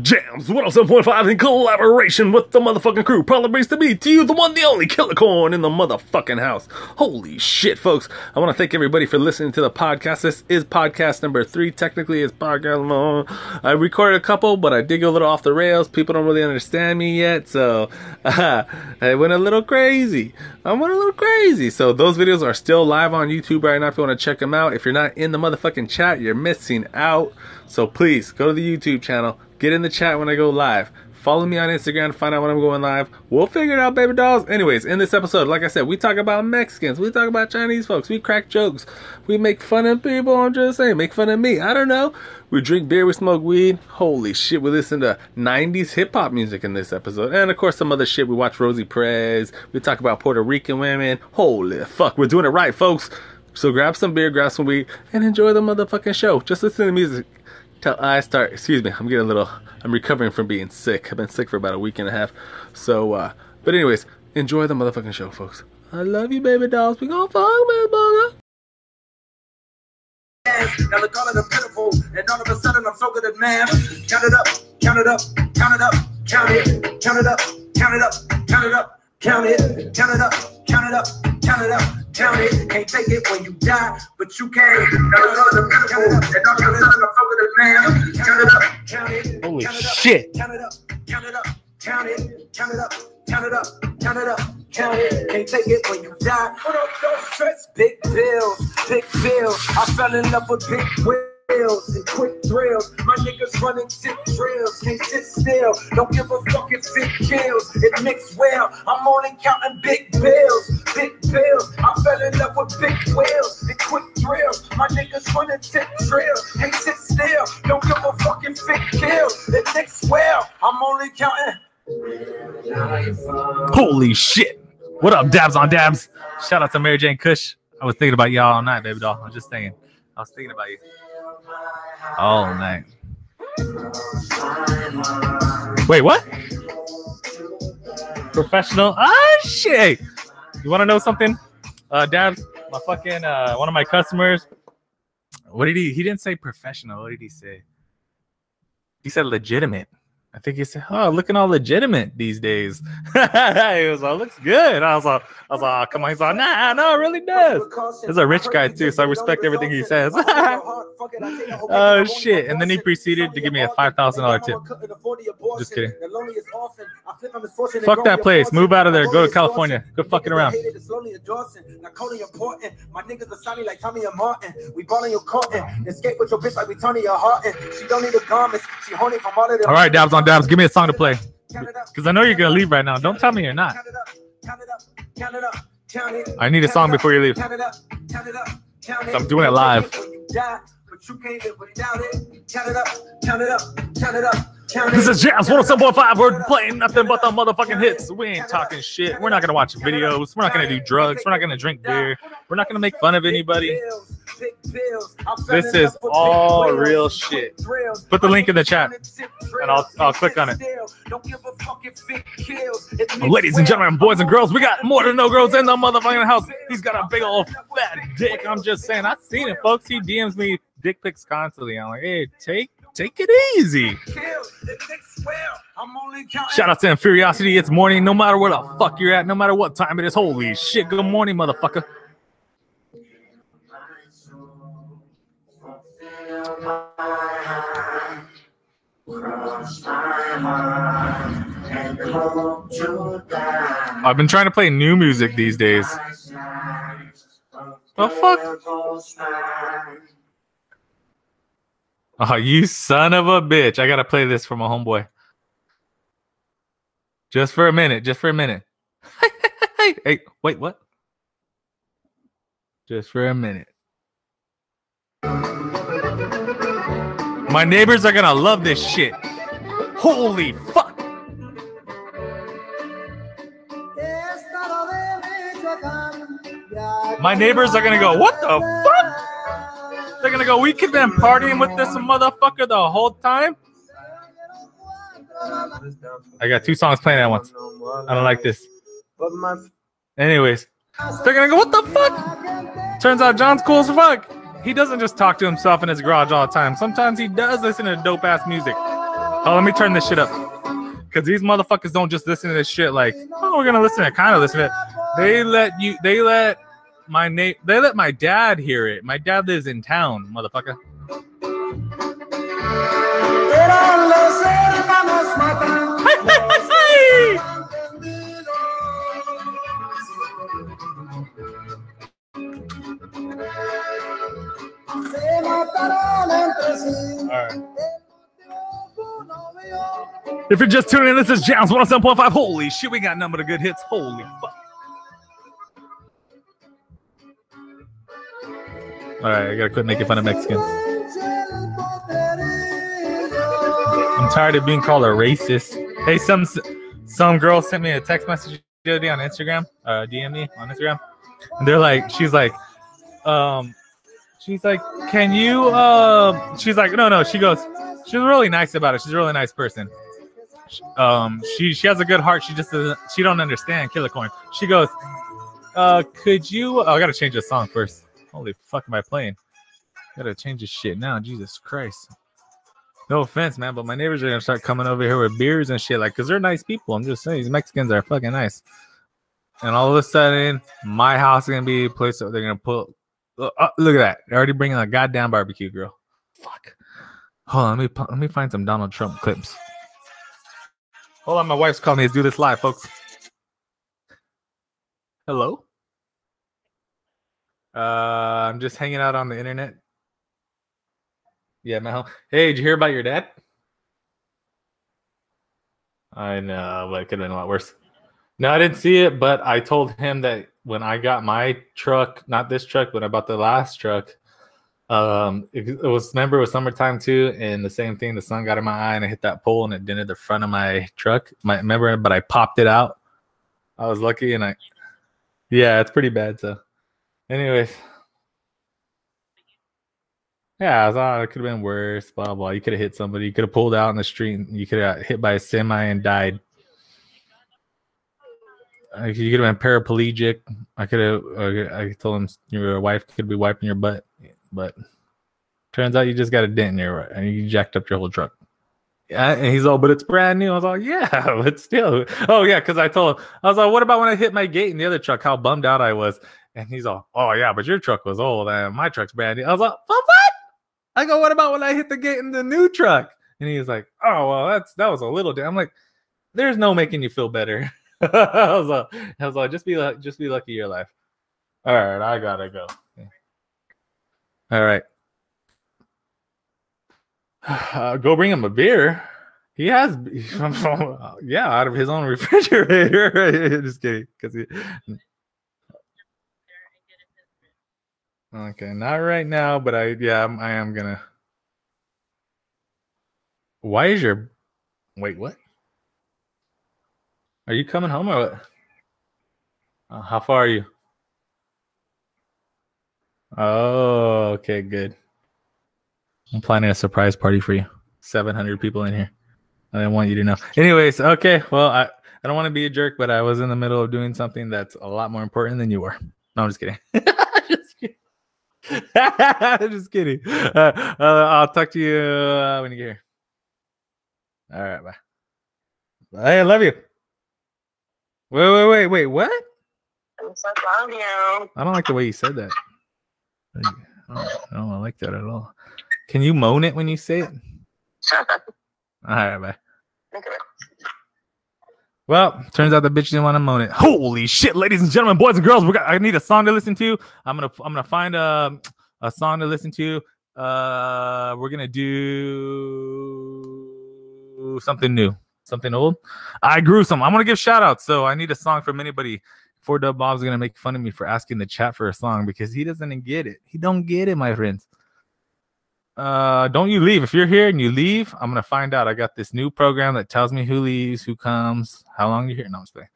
Jams 107.5 in collaboration with the motherfucking crew probably brings to me to you the one, the only killer corn in the motherfucking house. Holy shit, folks. I want to thank everybody for listening to the podcast. This is podcast number three. Technically, it's podcast. I recorded a couple, but I did go a little off the rails. People don't really understand me yet, so uh, I went a little crazy. I went a little crazy. So those videos are still live on YouTube right now if you want to check them out. If you're not in the motherfucking chat, you're missing out. So please go to the YouTube channel Get in the chat when I go live. Follow me on Instagram to find out when I'm going live. We'll figure it out, baby dolls. Anyways, in this episode, like I said, we talk about Mexicans. We talk about Chinese folks. We crack jokes. We make fun of people. I'm just saying, make fun of me. I don't know. We drink beer. We smoke weed. Holy shit. We listen to 90s hip hop music in this episode. And of course, some other shit. We watch Rosie Perez. We talk about Puerto Rican women. Holy fuck. We're doing it right, folks. So grab some beer, grab some weed, and enjoy the motherfucking show. Just listen to the music till I start. Excuse me, I'm getting a little. I'm recovering from being sick. I've been sick for about a week and a half. So, uh, but anyways, enjoy the motherfucking show, folks. I love you, baby dolls. We gonna fuck, man, bugger. Now look all of the pitiful, and all of a sudden I'm so good at math. Count it up, count it up, count it up, count it, count it up, count it up, count it up, count it, count it up, count it up, count it up count it. Can't take it when you die, but you can. Holy shit. Count it up, count it up, count it, count it up, count it up, count it up, count it. Can't take it when you die. Put up those stress. Big bills, big bills. I fell in love with big wheels and quick thrills. My niggas running sick drills, can't sit still. Don't give a fuck if it kills. It mixed well. I'm only counting big bills, big bills. I fell in love with big wheels and quick thrills. My niggas running sick drills, can't sit still. Don't give a fuck if it kills. It mixed well. I'm only counting. Holy shit. What up, dabs on dabs? Shout out to Mary Jane Kush. I was thinking about y'all all night, baby doll. I was just thinking. I was thinking about you all night. Wait, what? Professional? Ah, shit. You want to know something? Uh, Dabs, my fucking, uh, one of my customers. What did he, he didn't say professional. What did he say? He said legitimate. I think he said, "Oh, looking all legitimate these days." he was like, "Looks good." I was like, "I was like, oh, come on." He's like, "Nah, no, it really does." He's a rich guy too, so I respect everything he says. oh shit! And then he proceeded to give me a five thousand dollar tip. Just kidding. Fuck that place. Move out of there. Go to California. Go fucking around. My niggas are sounding like Tommy and Martin. We balling your cotton. Escape with your bitch like we Tony your heart. She don't need a garment. She horny from all of them. All right, dabs on Dabs. Give me a song to play. Because I know you're going to leave right now. Don't tell me you're not. I need a song before you leave. So I'm doing it live. This is Jams 107.5. We're playing nothing but the motherfucking hits. We ain't talking shit. We're not gonna watch videos. We're not gonna do drugs. We're not gonna drink beer. We're not gonna make fun of anybody. This is all real shit. Put the link in the chat and I'll, I'll click on it. Ladies and gentlemen, boys and girls, we got more than no girls in the motherfucking house. He's got a big old fat dick. I'm just saying, I've seen it, folks. He DMs me dick pics constantly. I'm like, hey, take take it easy. Shout out to Infuriosity. It's morning, no matter where the fuck you're at, no matter what time it is. Holy shit. Good morning, motherfucker. I've been trying to play new music these days. The fuck? Oh, you son of a bitch. I got to play this for my homeboy. Just for a minute. Just for a minute. hey, wait, what? Just for a minute. My neighbors are going to love this shit. Holy fuck. My neighbors are going to go, what the fuck? They're gonna go, we could been partying with this motherfucker the whole time. I got two songs playing at once. I don't like this. Anyways, they're gonna go, what the fuck? Turns out John's cool as fuck. He doesn't just talk to himself in his garage all the time. Sometimes he does listen to dope ass music. Oh, let me turn this shit up. Cause these motherfuckers don't just listen to this shit like, oh, we're gonna listen to it, kind of listen to it. They let you they let my name they let my dad hear it. My dad lives in town, motherfucker. If you're just tuning in, this is Jams 107.5. Holy shit, we got number of good hits. Holy fuck. All right, I gotta quit making fun of Mexicans. I'm tired of being called a racist. Hey, some some girl sent me a text message the other day on Instagram, uh, DM me on Instagram, and they're like, she's like, um, she's like, can you, uh, she's like, no, no, she goes, she's really nice about it. She's a really nice person. Um, she she has a good heart. She just doesn't, she don't understand Killer coin. She goes, uh, could you? Oh, I gotta change the song first. Holy fuck, am I playing? Gotta change this shit now. Jesus Christ. No offense, man, but my neighbors are gonna start coming over here with beers and shit, like, cause they're nice people. I'm just saying, these Mexicans are fucking nice. And all of a sudden, my house is gonna be a place that they're gonna put. Uh, uh, look at that! They're already bringing a goddamn barbecue grill. Fuck. Hold on, let me let me find some Donald Trump clips. Hold on, my wife's calling me. Let's do this live, folks. Hello. Uh, I'm just hanging out on the internet. Yeah, Mel. Hey, did you hear about your dad? I know, but it could have been a lot worse. No, I didn't see it, but I told him that when I got my truck, not this truck, but I bought the last truck, um, it, it was remember it was summertime too, and the same thing. The sun got in my eye, and I hit that pole, and it dented the front of my truck. My remember, but I popped it out. I was lucky, and I, yeah, it's pretty bad. So, anyways, yeah, I thought it could have been worse. Blah blah. You could have hit somebody. You could have pulled out in the street. And you could have got hit by a semi and died. Uh, you could have been paraplegic. I could have. Uh, I told him your wife could be wiping your butt, but turns out you just got a dent in your and you jacked up your whole truck. Yeah, and he's all, but it's brand new. I was like, yeah, but still. Oh yeah, because I told him I was like, what about when I hit my gate in the other truck? How bummed out I was. And he's all, oh yeah, but your truck was old and my truck's bad. I was like, what? I go, what about when I hit the gate in the new truck? And he's like, oh well, that's that was a little. I'm like, there's no making you feel better. I was like, I was like, just be like, just be lucky your life. All right, I gotta go. All right, uh, go bring him a beer. He has, yeah, out of his own refrigerator. just kidding, because he. Okay, not right now, but I yeah, I'm, I am gonna. Why is your wait? What? Are you coming home or what? Uh, how far are you? Oh, okay, good. I'm planning a surprise party for you. 700 people in here. I didn't want you to know. Anyways, okay. Well, I, I don't want to be a jerk, but I was in the middle of doing something that's a lot more important than you were. No, I'm just kidding. just kidding. just kidding. Uh, uh, I'll talk to you uh, when you get here. All right, bye. Hey, I love you. Wait, wait, wait, wait. What? I'm so proud of you. I don't like the way you said that. I don't, I don't like that at all. Can you moan it when you say it? All right, bye. Well, turns out the bitch didn't want to moan it. Holy shit, ladies and gentlemen, boys and girls, we got. I need a song to listen to. I'm gonna I'm gonna find a a song to listen to. Uh, we're gonna do something new, something old. I grew some. I'm gonna give shout outs. So I need a song from anybody. Four Dub Bob's gonna make fun of me for asking the chat for a song because he doesn't get it. He don't get it, my friends. Uh, don't you leave. If you're here and you leave, I'm gonna find out. I got this new program that tells me who leaves, who comes, how long you're here. No, I'm just playing.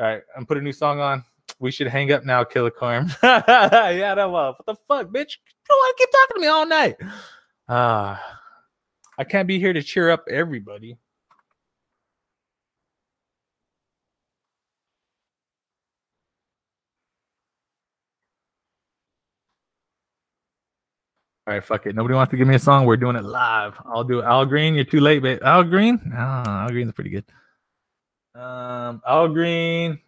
All right, I'm put a new song on. We should hang up now, kill Killer Corn. yeah, that was. What the fuck, bitch? You don't want to keep talking to me all night. Uh I can't be here to cheer up everybody. All right, fuck it. Nobody wants to give me a song. We're doing it live. I'll do Al Green. You're too late, babe. Al Green? No, Al Green's pretty good. Um, Al Green.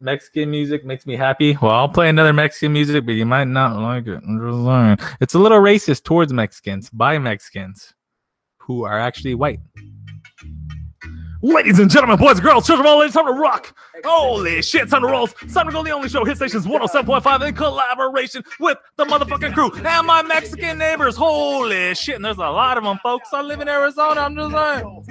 Mexican music makes me happy. Well, I'll play another Mexican music, but you might not like it. It's a little racist towards Mexicans by Mexicans who are actually white. Ladies and gentlemen, boys and girls, children of all ages, time to rock. Holy shit, time to roll. Time to go the only show, Hit Stations 107.5 in collaboration with the motherfucking crew and my Mexican neighbors. Holy shit, and there's a lot of them, folks. I live in Arizona, I'm just saying.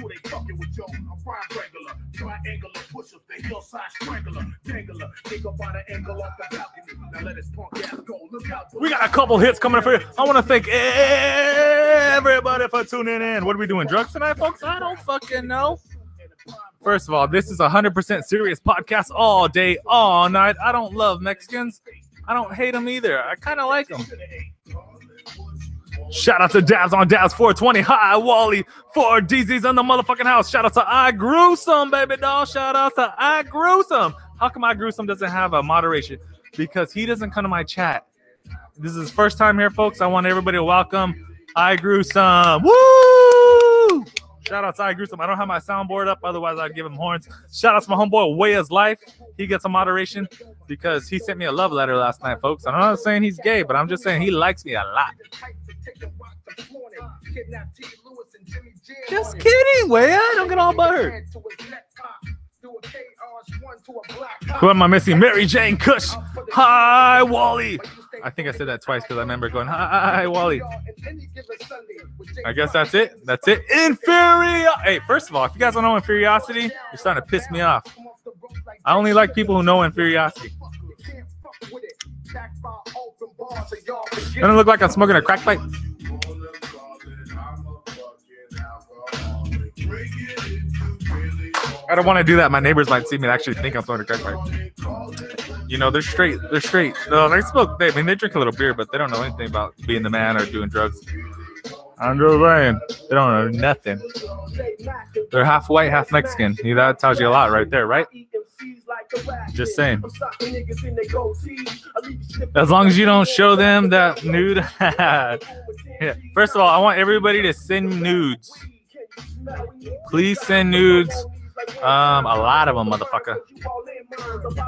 We got a couple hits coming up for you. I want to thank everybody for tuning in. What are we doing? Drugs tonight, folks? I don't fucking know. First of all, this is a 100% serious podcast all day, all night. I don't love Mexicans. I don't hate them either. I kind of like them. Shout out to Dabs on Dabs 420. Hi, Wally. Four DZs in the motherfucking house. Shout out to I Gruesome, baby doll. Shout out to I Gruesome. How come I Gruesome doesn't have a moderation? Because he doesn't come to my chat. This is his first time here, folks. I want everybody to welcome I Gruesome. Woo! Shout out to I Gruesome. I don't have my soundboard up, otherwise I'd give him horns. Shout out to my homeboy Way His Life. He gets a moderation because he sent me a love letter last night, folks. I'm not saying he's gay, but I'm just saying he likes me a lot. Just kidding, Way. I don't get all butthurt. Who am I missing? Mary Jane Kush. Hi, Wally. I think I said that twice because I remember going, Hi, Wally. I guess that's it. That's it. Inferior. Hey, first of all, if you guys don't know Inferiosity, you're starting to piss me off. I only like people who know Inferiosity. Doesn't look like I'm smoking a crack pipe. I don't want to do that. My neighbors might see me and actually think I'm smoking a crack pipe. You know, they're straight. They're straight. No, they smoke. They, I mean, they drink a little beer, but they don't know anything about being the man or doing drugs. I'm just saying, they don't know nothing. They're half white, half Mexican. That tells you a lot right there, right? Just saying. As long as you don't show them that nude. yeah. First of all, I want everybody to send nudes. Please send nudes. Um, a lot of them, motherfucker.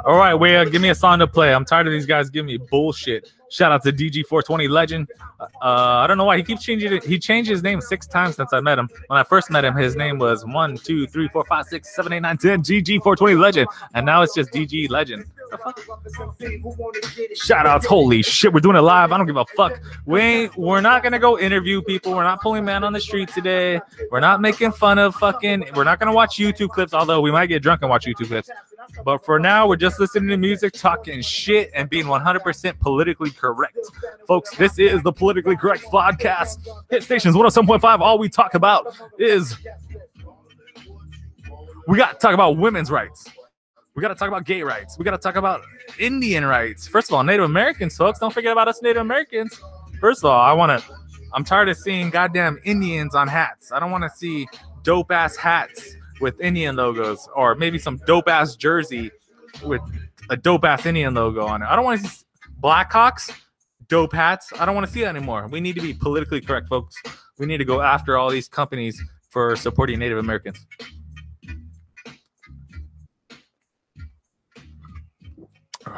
All right, well, give me a song to play. I'm tired of these guys giving me bullshit. Shout out to DG420 Legend. Uh, I don't know why he keeps changing it. He changed his name six times since I met him. When I first met him, his name was one, two, three, four, five, six, seven, eight, nine, ten. GG420 Legend, and now it's just DG Legend. Shout outs, holy shit, we're doing it live. I don't give a fuck. We ain't, we're not gonna go interview people. We're not pulling man on the street today. We're not making fun of fucking. We're not gonna watch YouTube clips, although we might get drunk and watch YouTube clips. But for now, we're just listening to music, talking shit, and being 100% politically correct. Folks, this is the Politically Correct Podcast. Hit stations 107.5. All we talk about is we got to talk about women's rights. We got to talk about gay rights. We got to talk about Indian rights. First of all, Native Americans, folks. Don't forget about us Native Americans. First of all, I want to, I'm tired of seeing goddamn Indians on hats. I don't want to see dope ass hats with Indian logos or maybe some dope ass jersey with a dope ass Indian logo on it. I don't want to see Blackhawks, dope hats. I don't want to see that anymore. We need to be politically correct, folks. We need to go after all these companies for supporting Native Americans. All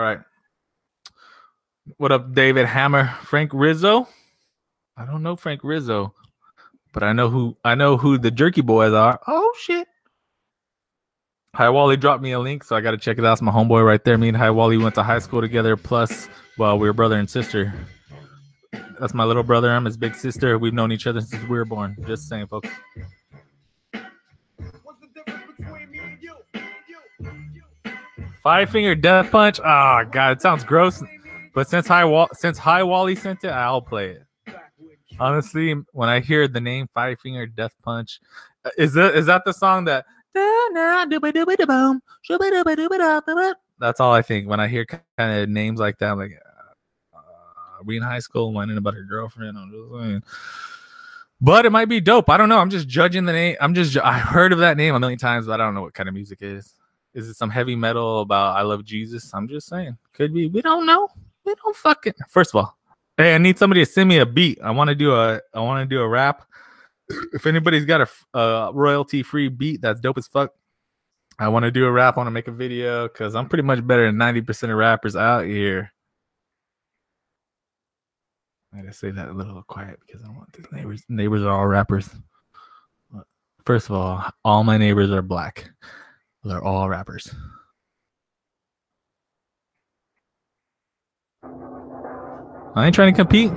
right. What up, David Hammer? Frank Rizzo? I don't know Frank Rizzo, but I know who I know who the Jerky Boys are. Oh shit. Hi Wally dropped me a link, so I gotta check it out. It's my homeboy right there. Me and Hi Wally went to high school together. Plus, well, we were brother and sister. That's my little brother. I'm his big sister. We've known each other since we were born. Just saying, folks. Five finger death punch. Oh god, it sounds gross. But since High Wall since High Wally sent it, I'll play it. Honestly, when I hear the name Five Finger Death Punch, uh, is that is that the song that that's all I think when I hear kind of names like that. I'm like, uh, we in high school whining about her girlfriend. I'm just saying. But it might be dope. I don't know. I'm just judging the name. I'm just I heard of that name a million times, but I don't know what kind of music is. Is it some heavy metal about I love Jesus? I'm just saying. Could be. We don't know. They don't fucking. First of all, hey, I need somebody to send me a beat. I want to do a. I want to do a rap. If anybody's got a royalty free beat that's dope as fuck, I want to do a rap. I want to make a video because I'm pretty much better than ninety percent of rappers out here. I gotta say that a little quiet because I don't want these neighbors. Neighbors are all rappers. First of all, all my neighbors are black. They're all rappers. I ain't trying to compete.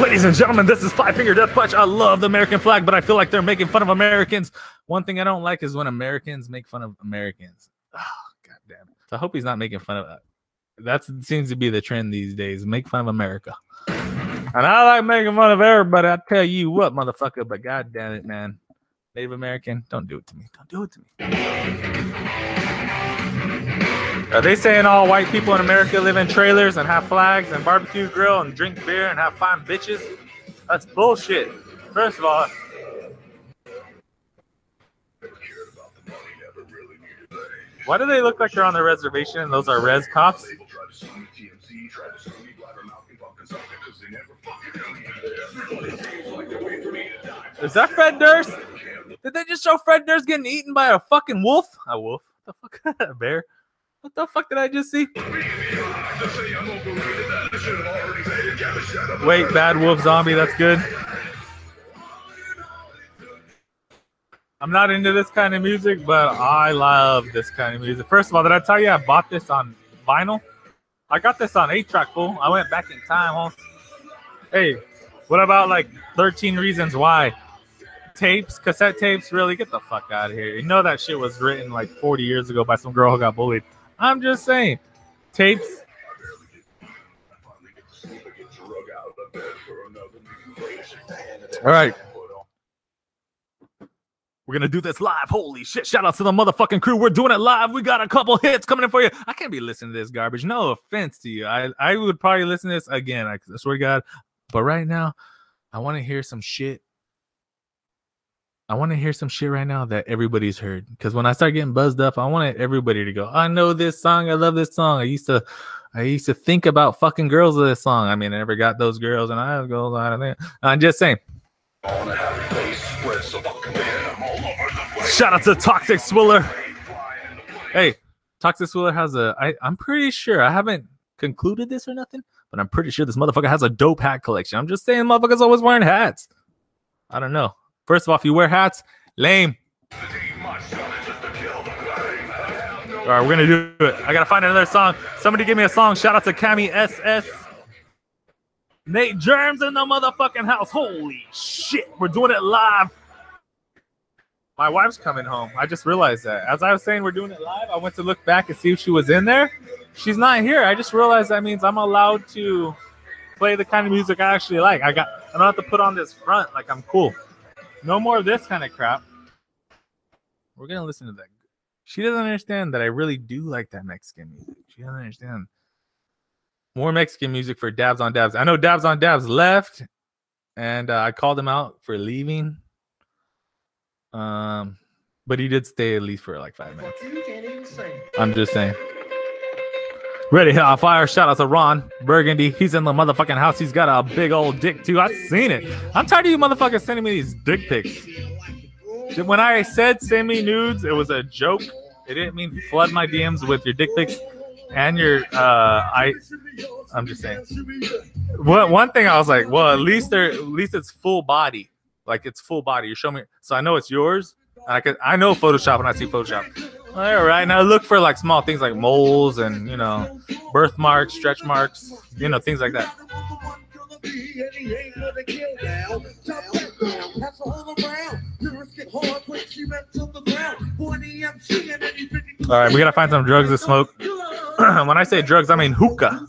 Ladies and gentlemen, this is Five Finger Death Punch. I love the American flag, but I feel like they're making fun of Americans. One thing I don't like is when Americans make fun of Americans. Ah, oh, God damn it. So I hope he's not making fun of that. That seems to be the trend these days. Make fun of America. And I like making fun of everybody. I tell you what, motherfucker, but god damn it, man. Native American, don't do it to me. Don't do it to me. Are they saying all white people in America live in trailers and have flags and barbecue grill and drink beer and have fine bitches? That's bullshit. First of all, why do they look like they're on the reservation and those are res cops? Is that Fred Durst? Did they just show Fred Durst getting eaten by a fucking wolf? A wolf? What the fuck? A bear? What the fuck did I just see? Wait, bad wolf zombie. That's good. I'm not into this kind of music, but I love this kind of music. First of all, did I tell you I bought this on vinyl? I got this on 8 track, fool. I went back in time. Hey, what about like 13 Reasons Why? Tapes, cassette tapes, really? Get the fuck out of here. You know that shit was written like 40 years ago by some girl who got bullied. I'm just saying. Tapes. All right. We're gonna do this live. Holy shit! Shout out to the motherfucking crew. We're doing it live. We got a couple hits coming in for you. I can't be listening to this garbage. No offense to you. I I would probably listen to this again. I swear to God. But right now, I want to hear some shit. I want to hear some shit right now that everybody's heard. Because when I start getting buzzed up, I want everybody to go. I know this song. I love this song. I used to, I used to think about fucking girls with this song. I mean, I never got those girls, and I go out of there. I'm just saying. Shout out to Toxic Swiller. Hey, Toxic Swiller has a. I, I'm pretty sure I haven't concluded this or nothing, but I'm pretty sure this motherfucker has a dope hat collection. I'm just saying, motherfuckers always wearing hats. I don't know. First of all, if you wear hats, lame. All right, we're gonna do it. I gotta find another song. Somebody give me a song. Shout out to Cami SS. Nate Germs in the motherfucking house. Holy shit, we're doing it live. My wife's coming home. I just realized that. As I was saying, we're doing it live. I went to look back and see if she was in there. She's not here. I just realized that means I'm allowed to play the kind of music I actually like. I got. I don't have to put on this front like I'm cool. No more of this kind of crap. We're gonna listen to that. She doesn't understand that I really do like that Mexican music. She doesn't understand. More Mexican music for Dabs on Dabs. I know Dabs on Dabs left, and uh, I called him out for leaving. Um, but he did stay at least for like five minutes. I'm just saying. Ready on fire. Shout out to Ron Burgundy. He's in the motherfucking house. He's got a big old dick too. I seen it. I'm tired of you motherfuckers sending me these dick pics. When I said send me nudes, it was a joke. It didn't mean flood my DMs with your dick pics and your uh I I'm just saying. Well, one thing I was like, well, at least they're at least it's full body. Like it's full body. You show me so I know it's yours. I could I know Photoshop when I see Photoshop. All right, now look for like small things like moles and you know birthmarks, stretch marks, you know things like that. All right, we gotta find some drugs to smoke. when I say drugs, I mean hookah.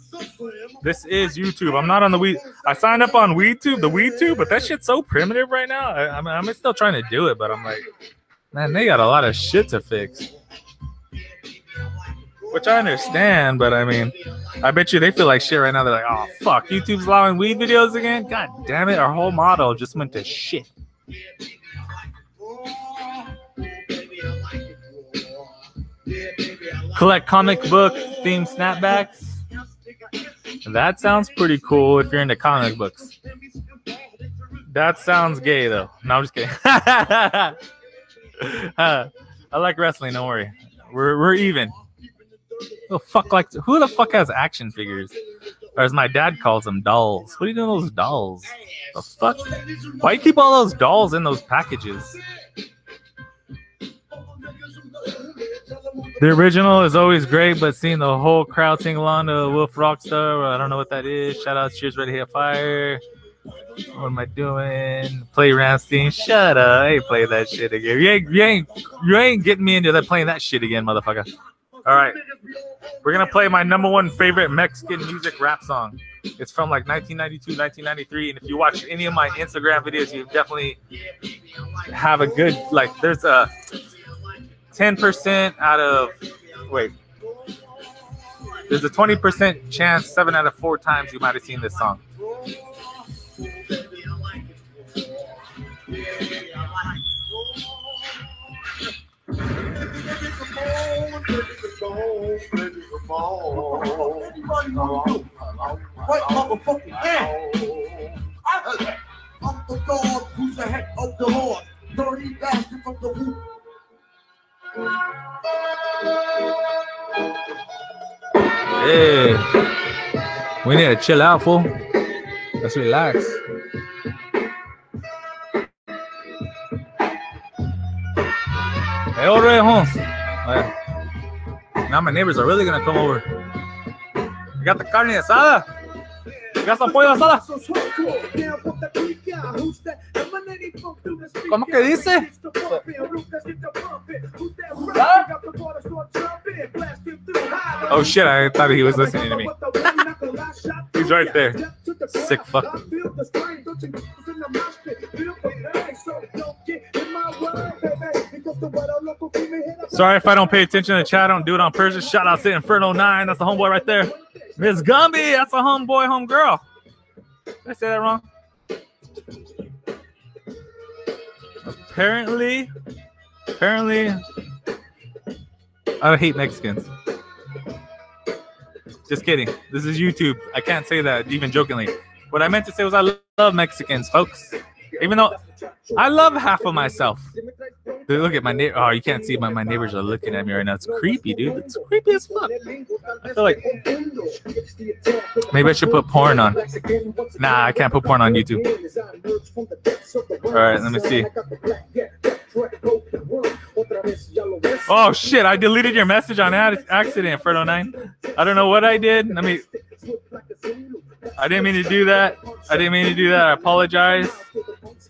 This is YouTube. I'm not on the weed. I signed up on WeedTube, the WeedTube, but that shit's so primitive right now. I, I I'm still trying to do it, but I'm like, man, they got a lot of shit to fix. Which I understand, but I mean, I bet you they feel like shit right now. They're like, oh fuck, YouTube's allowing weed videos again. God damn it, our whole model just went to shit. collect comic book themed snapbacks. That sounds pretty cool if you're into comic books. That sounds gay though. No, I'm just kidding. Uh, I like wrestling. Don't worry. We're we're even. Who the fuck like who the fuck has action figures? Or as my dad calls them, dolls. What are you doing those dolls? The fuck? Why you keep all those dolls in those packages? The original is always great, but seeing the whole crowd sing along to Wolf Rockstar, I don't know what that is. Shout out Cheers Ready Hit Fire. What am I doing? Play Rammstein. Shut up. I ain't play that shit again. You ain't, you ain't, you ain't getting me into that playing that shit again, motherfucker. All right. We're going to play my number one favorite Mexican music rap song. It's from like 1992, 1993. And if you watch any of my Instagram videos, you definitely have a good, like, there's a 10% out of, wait, there's a 20% chance, seven out of four times you might have seen this song. Right motherfucking hand. I'm the dog who's the head of the Lord. Dirty bastard from the womb. Hey, we need to chill out, fool. Let's relax. Hey, all right, Holmes. Alright. Now my neighbors are really gonna come over. You got the carne asada? You got some pollo asada? ¿Cómo que dice? Oh shit, I thought he was listening to me. He's right there. Sick fuck. Sorry if I don't pay attention to the chat. I don't do it on purpose. Shout out to Inferno 9. That's the homeboy right there. Miss Gumby. That's a homeboy, homegirl. Did I say that wrong? Apparently, apparently, I hate Mexicans. Just kidding. This is YouTube. I can't say that even jokingly. What I meant to say was I love Mexicans, folks. Even though I love half of myself. Dude, look at my neighbor. Oh, you can't see, but my neighbors are looking at me right now. It's creepy, dude. It's creepy as fuck. I feel like maybe I should put porn on. Nah, I can't put porn on YouTube. All right, let me see. Oh shit! I deleted your message on ad- accident, Fredo Nine. I don't know what I did. Let me. I didn't mean to do that. I didn't mean to do that. I apologize.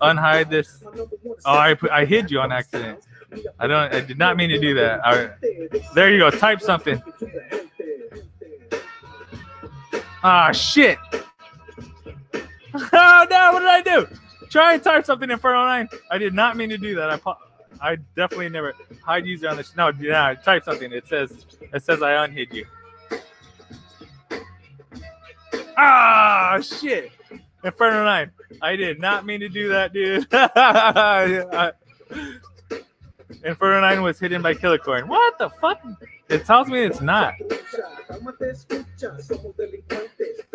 Unhide this. Oh, I put, I hid you on accident. I don't. I did not mean to do that. There you go. Type something. Ah shit. Oh no! What did I do? Try and type something in Inferno 9. I did not mean to do that. I I definitely never hide user on this. No, yeah, type something. It says it says I unhid you. Ah shit. Inferno 9. I did not mean to do that, dude. I- Inferno 9 was hidden by Killer Killicorn. What the fuck? It tells me it's not.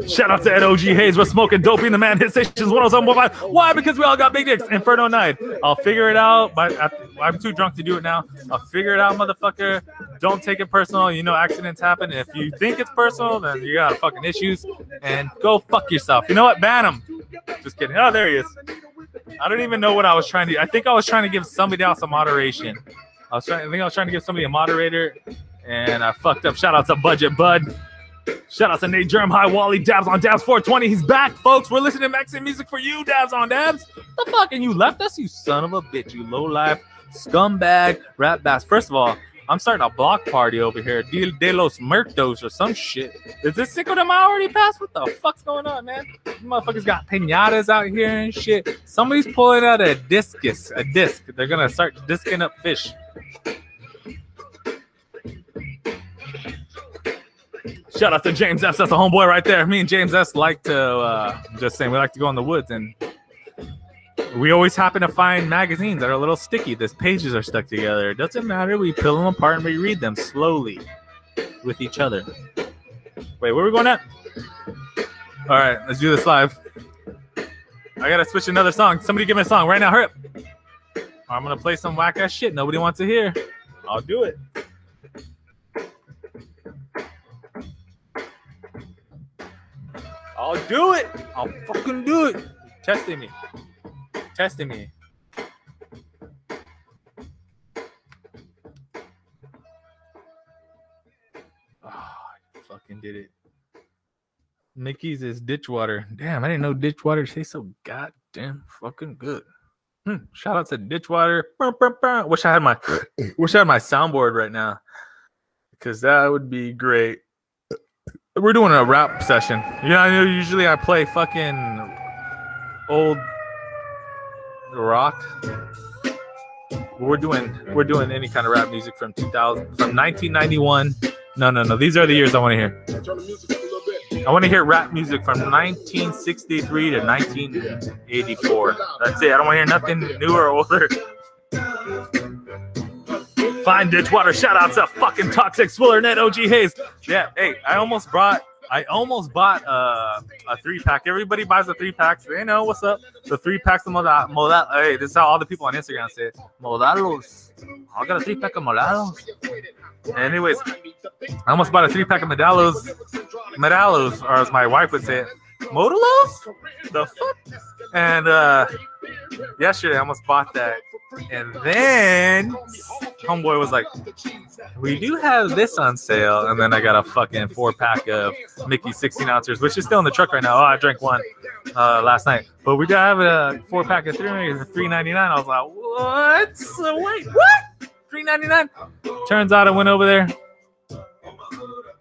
Shout out to Ed OG Hayes. We're smoking dope in the man. Hit stations 107.5. Why? Because we all got big dicks. Inferno 9. I'll figure it out, but I'm too drunk to do it now. I'll figure it out, motherfucker. Don't take it personal. You know, accidents happen. If you think it's personal, then you got fucking issues. And go fuck yourself. You know what? Ban him. Just kidding. Oh, there he is. I don't even know what I was trying to. I think I was trying to give somebody else a moderation. I was trying. I think I was trying to give somebody a moderator, and I fucked up. Shout out to Budget Bud. Shout out to Nate Germ, High Wally, Dabs on Dabs 420. He's back, folks. We're listening to Mexican music for you, Dabs on Dabs. The fuck? And you left us, you son of a bitch, you low life scumbag rap bass. First of all, I'm starting a block party over here. De, de los Muertos or some shit. Is this Cinco de Mayo already passed? What the fuck's going on, man? These motherfuckers got pinatas out here and shit. Somebody's pulling out a discus, a disc. They're gonna start discing up fish. Shout out to James S. That's a homeboy right there. Me and James S. like to uh, just saying we like to go in the woods and we always happen to find magazines that are a little sticky. The pages are stuck together. It doesn't matter. We peel them apart and we read them slowly. with each other. Wait, where are we going at? All right, let's do this live. I gotta switch another song. Somebody give me a song right now. Hurry up. I'm gonna play some whack ass shit nobody wants to hear. I'll do it. I'll do it. I'll fucking do it. Testing me. Testing me. Oh, I fucking did it. Mickey's is ditch water. Damn, I didn't know ditch water tastes so goddamn fucking good. Hmm, shout out to. Burr, burr, burr. Wish I had my wish I had my soundboard right now. Because that would be great. We're doing a rap session. Yeah, I know usually I play fucking old rock. We're doing we're doing any kind of rap music from 2000 from 1991. No, no, no. These are the years I want to hear. I want to hear rap music from 1963 to 1984. That's it. I don't want to hear nothing newer or older. Fine Ditchwater. Shout out to fucking Toxic Swiller Net OG Hayes. Yeah, hey, I almost brought I almost bought uh, a three pack. Everybody buys a three pack. They know what's up. The three packs of Modal. Modal hey, this is how all the people on Instagram say it. Modalos. I got a three pack of Modalos. Anyways, I almost bought a three pack of Medalos. Medalos, or as my wife would say Modalos? The fuck? And uh, yesterday I almost bought that. And then homeboy was like, "We do have this on sale." And then I got a fucking four pack of Mickey 16 ounces, which is still in the truck right now. Oh, I drank one uh, last night, but we do have a four pack of three for 3.99. I was like, "What? So wait, what? 3.99?" Turns out I went over there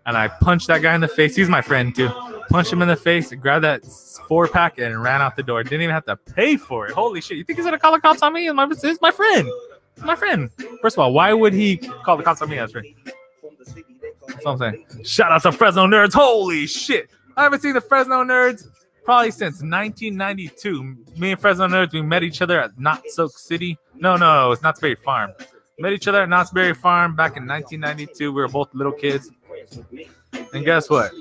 and I punched that guy in the face. He's my friend too. Punched him in the face, grabbed that four pack, and ran out the door. Didn't even have to pay for it. Holy shit! You think he's gonna call the cops on me? My, it's my friend. My friend. First of all, why would he call the cops on me as friend? That's what I'm saying. Shout out to Fresno nerds. Holy shit! I haven't seen the Fresno nerds probably since 1992. Me and Fresno nerds, we met each other at Knott's Soak City. No, no, it's Knott's Berry Farm. Met each other at Knott's Berry Farm back in 1992. We were both little kids. And guess what?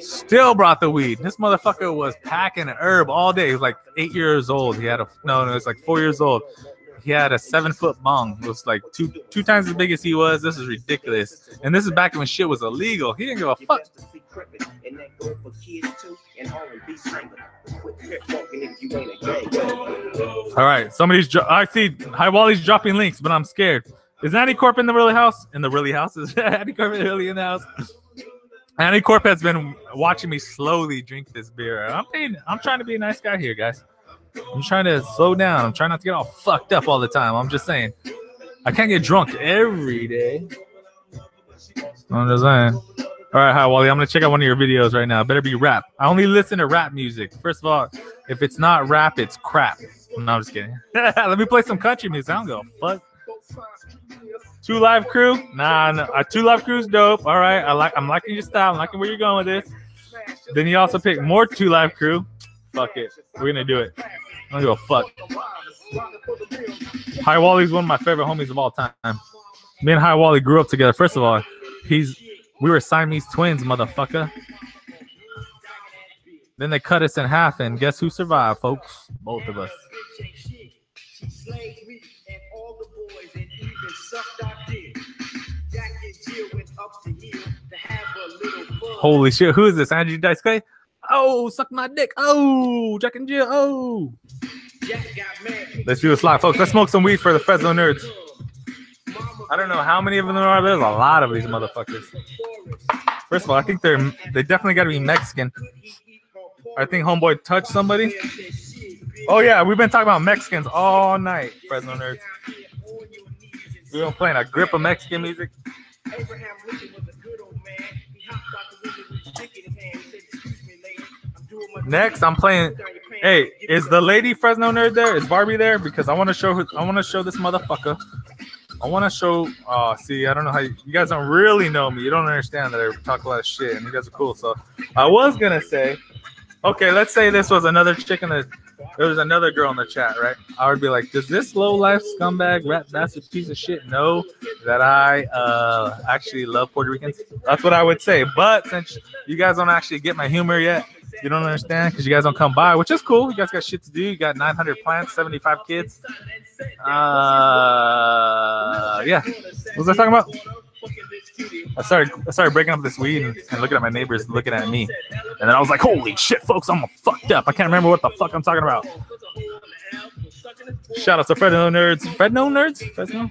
Still brought the weed. This motherfucker was packing herb all day. He was like eight years old. He had a no, no, it was like four years old. He had a seven foot bong. It was like two two times as big as he was. This is ridiculous. And this is back when shit was illegal. He didn't give a fuck. All right, somebody's. Dro- I see High Wally's dropping links, but I'm scared. Is Annie Corp in the really house? In the really house? Is Annie Corp really in the house? Annie Corp has been watching me slowly drink this beer. I'm being, I'm trying to be a nice guy here, guys. I'm trying to slow down. I'm trying not to get all fucked up all the time. I'm just saying. I can't get drunk every day. I'm just saying. All right, hi Wally. I'm gonna check out one of your videos right now. Better be rap. I only listen to rap music. First of all, if it's not rap, it's crap. No, I'm just kidding. Let me play some country music. I don't go fuck. Two live crew? Nah, no. Uh, two live crew's dope. All right, I like. I'm liking your style. I'm liking where you're going with this. Then you also pick more two live crew. Fuck it. We're gonna do it. I don't give a fuck. High Wally's one of my favorite homies of all time. Me and High Wally grew up together. First of all, he's we were Siamese twins, motherfucker. Then they cut us in half, and guess who survived, folks? Both of us. Holy shit, who is this? Andrew Dice Clay? Oh, suck my dick. Oh, Jack and Jill. Oh. Let's do this live, folks. Let's smoke some weed for the Fresno nerds. I don't know how many of them there are. There's a lot of these motherfuckers. First of all, I think they're they definitely got to be Mexican. I think homeboy touched somebody. Oh yeah, we've been talking about Mexicans all night, Fresno nerds. We've been playing a grip of Mexican music. Next, I'm playing. Hey, is the lady Fresno nerd there? Is Barbie there? Because I want to show her. I want to show this motherfucker. I want to show. Uh, see, I don't know how you, you guys don't really know me. You don't understand that I talk a lot of shit, and you guys are cool. So I was gonna say, okay, let's say this was another chick in the there was another girl in the chat, right? I would be like, does this low life scumbag rat bastard piece of shit know that I uh actually love Puerto Ricans? That's what I would say. But since you guys don't actually get my humor yet, you don't understand because you guys don't come by, which is cool. You guys got shit to do. You got 900 plants, 75 kids. Uh, yeah. What was I talking about? I started I started breaking up this weed and, and looking at my neighbors looking at me. And then I was like, holy shit, folks, I'm fucked up. I can't remember what the fuck I'm talking about. Shout out to Fredno Nerds. Fredno Nerds? Fresno?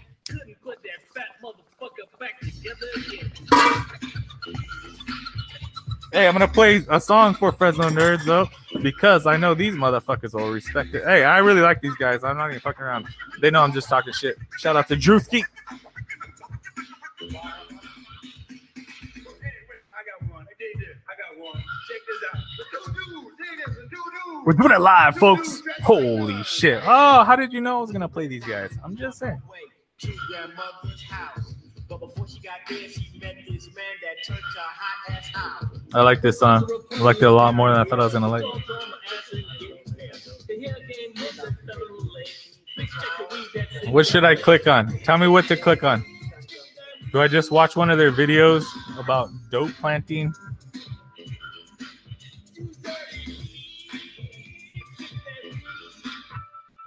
Hey, I'm gonna play a song for Fresno Nerds though, because I know these motherfuckers will respect it. Hey, I really like these guys. I'm not even fucking around. They know I'm just talking shit. Shout out to Drewski. We're doing it live, folks. Holy shit. Oh, how did you know I was gonna play these guys? I'm just saying. I like this song. I liked it a lot more than I thought I was gonna like. What should I click on? Tell me what to click on. Do I just watch one of their videos about dope planting?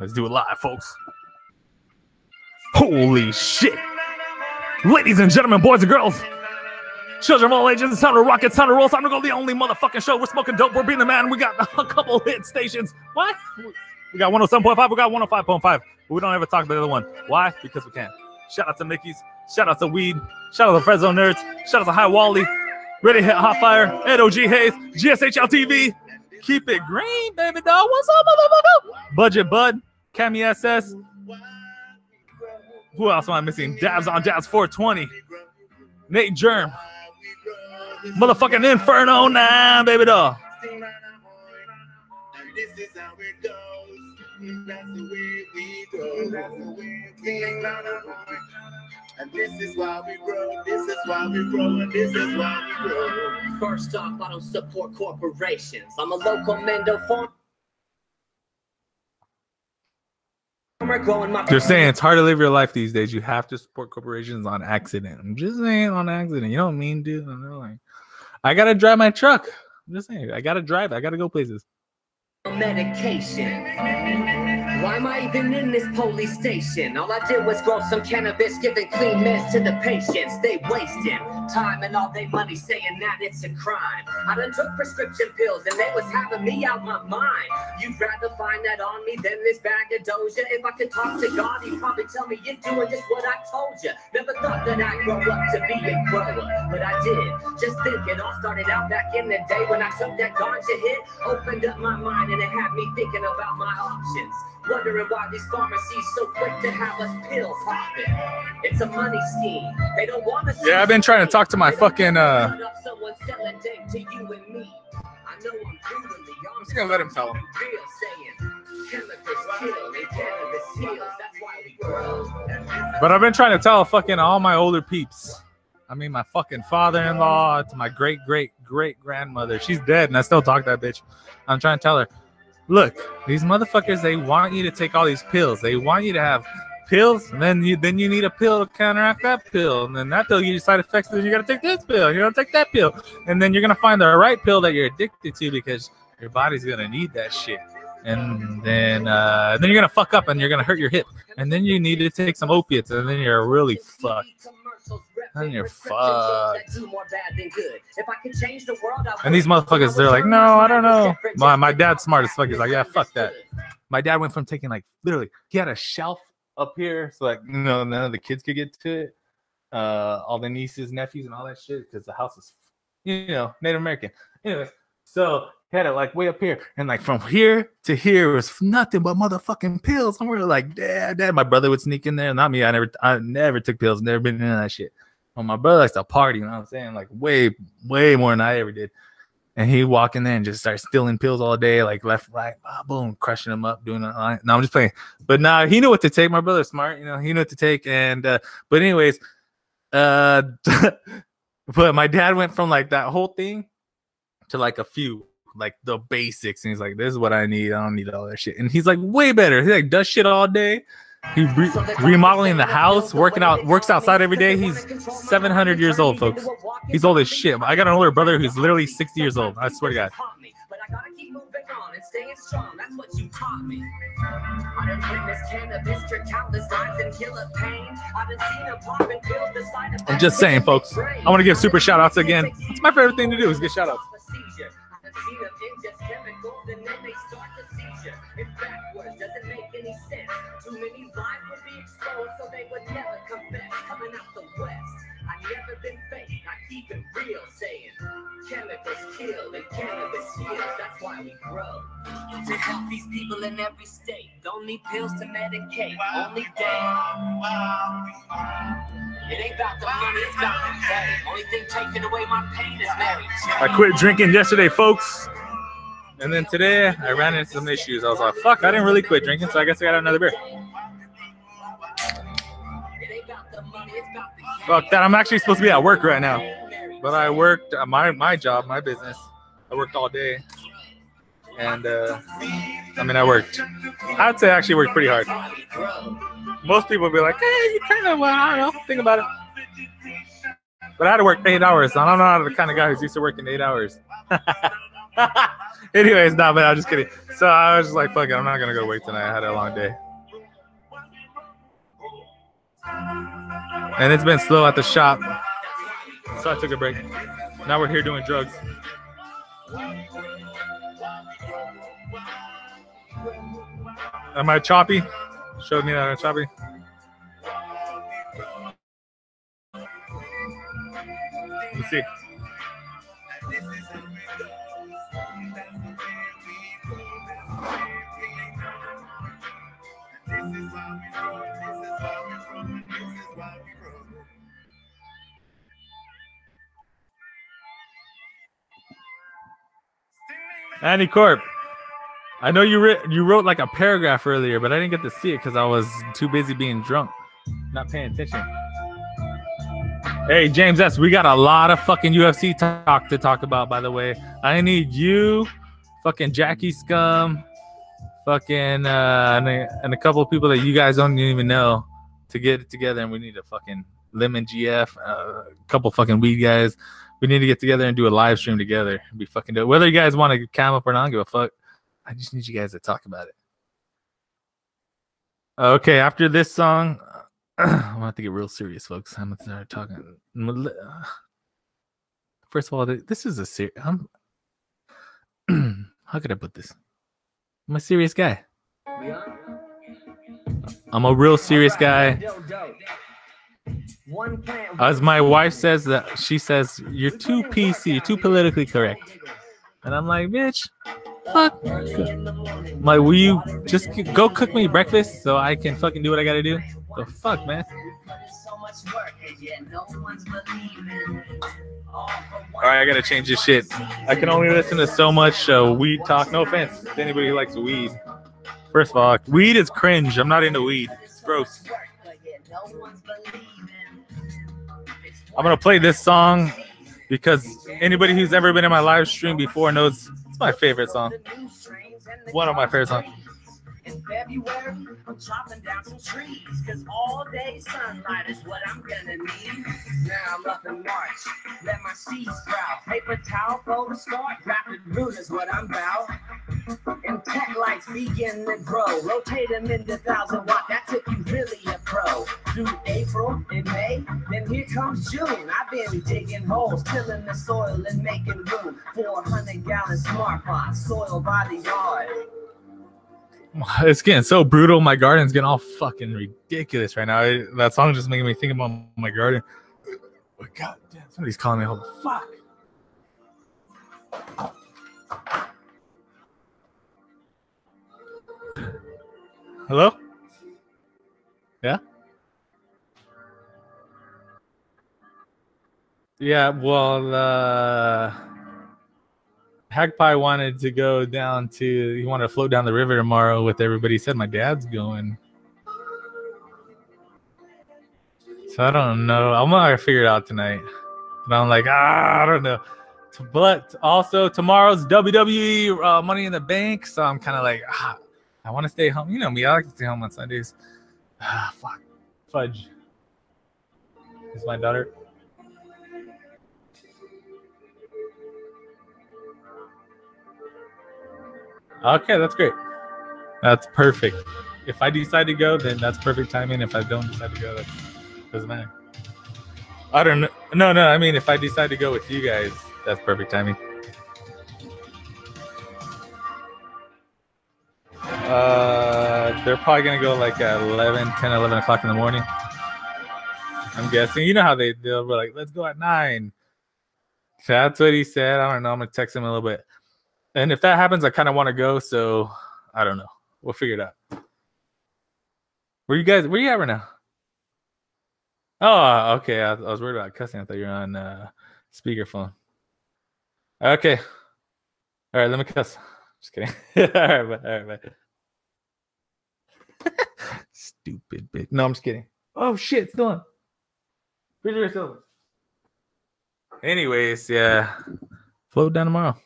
Let's do it live, folks. Holy shit. Ladies and gentlemen, boys and girls, children of all ages, it's time to rock, it's time to roll, it's time to go the only motherfucking show. We're smoking dope, we're being the man. We got a couple hit stations. What? We got 107.5, we got 105.5. But we don't ever talk about the other one. Why? Because we can. Shout out to Mickey's, shout out to Weed, shout out to Fresno Nerds, shout out to High Wally, Ready Hit Hot Fire, Ed OG Hayes, GSHL TV. Keep it green, baby dog. What's up, motherfucker? Budget Bud, Cami SS. Who else am I missing? Dabs on Dabs 420. Nate Germ. Motherfucking Inferno 9, baby goes. That's the way we go. That's the way we. And this is why we grow. This is why we grow. And this is why we grow. First off, I don't support corporations. I'm a local Mendo farmer growing my They're saying it's hard to live your life these days. You have to support corporations on accident. I'm just saying on accident. You know what I mean, dude? I'm like, I gotta drive my truck. I'm just saying, I gotta drive. I gotta go places. Medication. Why am I even in this police station? All I did was grow some cannabis, giving clean meds to the patients. They wasting time and all their money saying that it's a crime. I done took prescription pills and they was having me out my mind. You'd rather find that on me than this bag of Doja. If I could talk to God, he'd probably tell me you're doing just what I told you. Never thought that I'd grow up to be a grower, but I did. Just think it all started out back in the day when I took that ganja hit, opened up my mind and it had me thinking about my options. Wondering why these pharmacies so quick to have us pills hopping. It's a money scheme. They don't want us. Yeah, I've been trying to talk to my fucking uh Someone selling dick to you and me. I know I'm just gonna let him tell him. real saying chemicals kill and cannabis heals. That's why we grow. But I've been trying to tell fucking all my older peeps. I mean, my fucking father-in-law to my great great great grandmother. She's dead, and I still talk to that bitch. I'm trying to tell her, look, these motherfuckers. They want you to take all these pills. They want you to have pills, and then you then you need a pill to counteract that pill, and then that pill gives you side effects. Then you gotta take this pill. You're gonna take that pill, and then you're gonna find the right pill that you're addicted to because your body's gonna need that shit. And then uh, then you're gonna fuck up, and you're gonna hurt your hip, and then you need to take some opiates, and then you're really fucked. Then you're fucked. And these motherfuckers, they're like, no, I don't know. My, my dad's smart as fuck. He's like, yeah, fuck that. My dad went from taking like literally, he had a shelf up here, so like you know none of the kids could get to it. Uh, all the nieces, nephews, and all that shit because the house is, you know, Native American. Anyways, so had it like way up here, and like from here to here was nothing but motherfucking pills. And we were like, dad, dad. My brother would sneak in there, not me. I never, I never took pills. Never been into that shit. Well, my brother likes to party. You know what I'm saying? Like way, way more than I ever did. And he walk in there and just start stealing pills all day, like left, right, boom, crushing them up, doing it. No, I'm just playing. But now he knew what to take. My brother's smart, you know, he knew what to take. And uh, but anyways, uh but my dad went from like that whole thing to like a few. like the basics. And he's like, this is what I need. I don't need all that shit. And he's like, way better. He like does shit all day. He re- remodeling the house, working out, works outside every day. He's 700 years old, folks. He's old as shit. I got an older brother who's literally 60 years old. I swear to God. And staying strong. That's what you taught me. I done witnessed cannabis cure countless times and kill a pain. I done seen a popping pills the side of I'm just saying, folks. I want to give super shout outs again. It's my favorite thing to do is get shout outs. Procedure. I done seen them ingest chemicals and then they start the seizure. It's backwards, doesn't make any sense. Too many lies would be exposed, so they would never confess. Coming out the west, I never been fake. I keep it real, saying chemicals kill and cannabis heals. That's why we grow. To help these people in every state. Don't need pills to medicate. Only day. It ain't about the money, it's about the day. Only thing taking away my pain is Mary I quit drinking yesterday, folks. And then today I ran into some issues. I was like, fuck, I didn't really quit drinking, so I guess I got another beer. It ain't about the money, it's about the game. Fuck that. I'm actually supposed to be at work right now. But I worked uh, my my job, my business. I worked all day. And uh I mean I worked. I'd say I actually worked pretty hard. Most people would be like, hey, you kind of well, I don't know, think about it. But I had to work eight hours. So I don't know how the kind of guy who's used to working eight hours. Anyways, no, but I'm just kidding. So I was just like, fuck it, I'm not gonna go work tonight. I had a long day. And it's been slow at the shop. So I took a break. Now we're here doing drugs. Am I choppy? Showed me that I'm choppy. Let me see. Andy Corp. I know you writ you wrote like a paragraph earlier, but I didn't get to see it because I was too busy being drunk, not paying attention. Hey James S, we got a lot of fucking UFC talk to talk about. By the way, I need you, fucking Jackie Scum, fucking uh, and, a, and a couple of people that you guys don't even know to get it together, and we need a fucking Lemon GF, uh, a couple fucking weed guys. We need to get together and do a live stream together. Be fucking dope. Whether you guys want to cam up or not, give a fuck. I just need you guys to talk about it. Uh, okay, after this song, I'm gonna have to get real serious, folks. I'm gonna start talking. Uh, first of all, this is a serious. I'm. How could I put this? I'm a serious guy. I'm a real serious guy. As my wife says that she says you're too PC, too politically correct, and I'm like, bitch, fuck. I'm like, will you just go cook me breakfast so I can fucking do what I gotta do? The fuck, man. All right, I gotta change this shit. I can only listen to so much uh, weed talk. No offense to anybody who likes weed. First of all, weed is cringe. I'm not into weed. It's gross. I'm gonna play this song because anybody who's ever been in my live stream before knows it's my favorite song. One of my favorite songs. In February, I'm chopping down some trees, cause all day sunlight is what I'm gonna need. Now I'm up in March, let my seeds sprout. Paper towel for the start, rapid root is what I'm about. And tech lights begin to grow, rotate them into thousand watt, that's if you really a pro. Through April and May, then here comes June. I've been digging holes, tilling the soil and making room. 400 gallon smart pot, soil by the yard. It's getting so brutal. My garden's getting all fucking ridiculous right now. I- that song just making me think about my garden. Oh, God damn, somebody's calling me. Hold fuck. Hello? Yeah? Yeah, well, uh, Hagpie wanted to go down to, he wanted to float down the river tomorrow with everybody. He said, My dad's going. So I don't know. I'm gonna figure it out tonight. But I'm like, ah, I don't know. But also tomorrow's WWE uh, Money in the Bank, so I'm kind of like, ah, I want to stay home. You know me, I like to stay home on Sundays. Ah, fuck, fudge. Is my daughter? Okay, that's great. That's perfect. If I decide to go, then that's perfect timing. If I don't decide to go, that doesn't matter. I don't know. No, no. I mean, if I decide to go with you guys, that's perfect timing. Uh, they're probably gonna go like at 11, 10, 11 o'clock in the morning. I'm guessing. You know how they they'll be like, let's go at nine. That's what he said. I don't know. I'm gonna text him a little bit. And if that happens, I kind of want to go. So I don't know. We'll figure it out. Where you guys? Where you at right now? Oh, okay. I, I was worried about cussing. I thought you were on uh, speakerphone. Okay. All right. Let me cuss. Just kidding. all right, bye. All right, bye. Stupid bitch. No, I'm just kidding. Oh shit, it's still on. Refrigerator's still. Anyways, yeah. Float down tomorrow.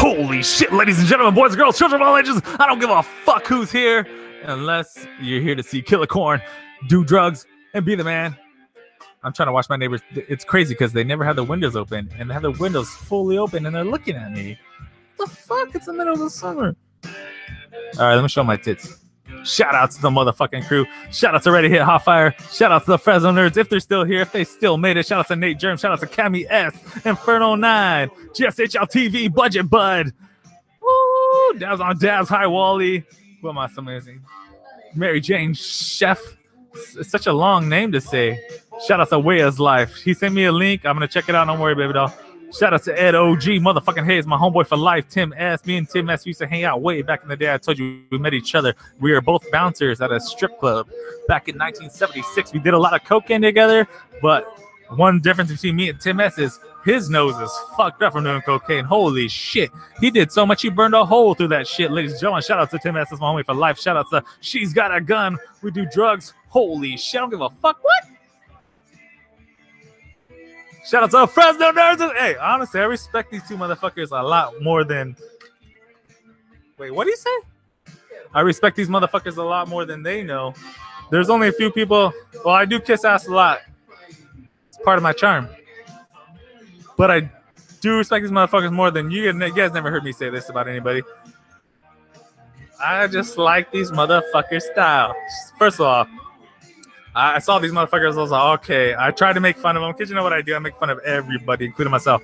Holy shit, ladies and gentlemen, boys and girls, children of all ages. I don't give a fuck who's here unless you're here to see Killer Corn, do drugs, and be the man. I'm trying to watch my neighbors. It's crazy because they never have the windows open and they have the windows fully open and they're looking at me. What the fuck? It's the middle of the summer. All right, let me show my tits. Shout out to the motherfucking crew. Shout out to Ready Hit Hot Fire. Shout out to the Fresno Nerds if they're still here, if they still made it. Shout out to Nate Germ. Shout out to Cami S. Inferno 9. GSHL TV. Budget Bud. Woo! Dabs on Dabs. Hi Wally. Who am I? So amazing. Mary Jane Chef. It's such a long name to say. Shout out to Waya's Life. He sent me a link. I'm gonna check it out. Don't worry, baby doll. Shout out to Ed OG, motherfucking Hayes, my homeboy for life. Tim S. Me and Tim S. used to hang out way back in the day. I told you we met each other. We were both bouncers at a strip club back in 1976. We did a lot of cocaine together, but one difference between me and Tim S. is his nose is fucked up from doing cocaine. Holy shit. He did so much, he burned a hole through that shit, ladies and gentlemen. Shout out to Tim S. That's my homie for life. Shout out to She's Got a Gun. We do drugs. Holy shit. I don't give a fuck. What? Shout out to Fresno Nerds. Hey, honestly, I respect these two motherfuckers a lot more than. Wait, what do you say? I respect these motherfuckers a lot more than they know. There's only a few people. Well, I do kiss ass a lot. It's part of my charm. But I do respect these motherfuckers more than you. You guys never heard me say this about anybody. I just like these motherfuckers' style. First of all, I saw these motherfuckers. I was like, okay. I tried to make fun of them because you know what I do. I make fun of everybody, including myself.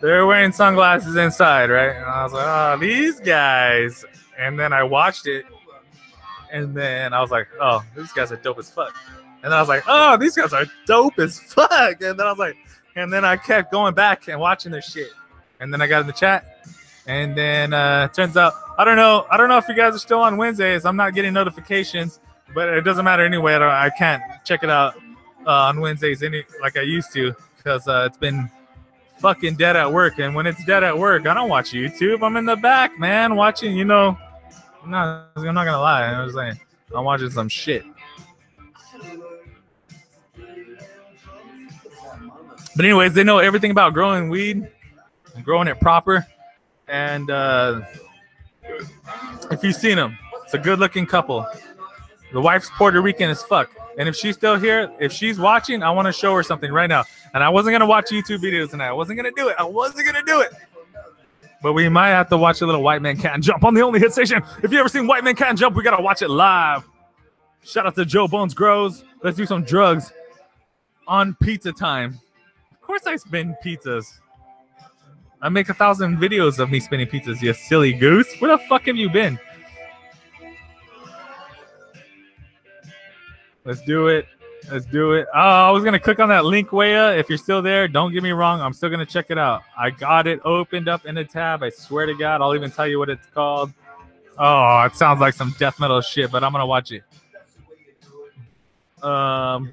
They're wearing sunglasses inside, right? And I was like, oh, these guys. And then I watched it, and then I was like, oh, these guys are dope as fuck. And then I was like, oh, these guys are dope as fuck. And then I was like, and then I kept going back and watching their shit. And then I got in the chat, and then uh, turns out I don't know. I don't know if you guys are still on Wednesdays. I'm not getting notifications but it doesn't matter anyway. I, I can't check it out uh, on Wednesdays any like I used to because uh, it's been fucking dead at work. And when it's dead at work, I don't watch YouTube. I'm in the back, man, watching. You know, I'm not. I'm not gonna lie. I was saying, I'm watching some shit. But anyways, they know everything about growing weed, and growing it proper, and uh, if you've seen them, it's a good-looking couple. The wife's Puerto Rican as fuck. And if she's still here, if she's watching, I want to show her something right now. And I wasn't gonna watch YouTube videos tonight. I wasn't gonna do it. I wasn't gonna do it. But we might have to watch a little White Man Can't Jump on the only hit station. If you ever seen White Man Can't Jump, we gotta watch it live. Shout out to Joe Bones Grows. Let's do some drugs on pizza time. Of course, I spin pizzas. I make a thousand videos of me spinning pizzas, you silly goose. Where the fuck have you been? Let's do it. Let's do it. Oh, I was gonna click on that link, Waya. If you're still there, don't get me wrong. I'm still gonna check it out. I got it opened up in a tab. I swear to God, I'll even tell you what it's called. Oh, it sounds like some death metal shit, but I'm gonna watch it. Um,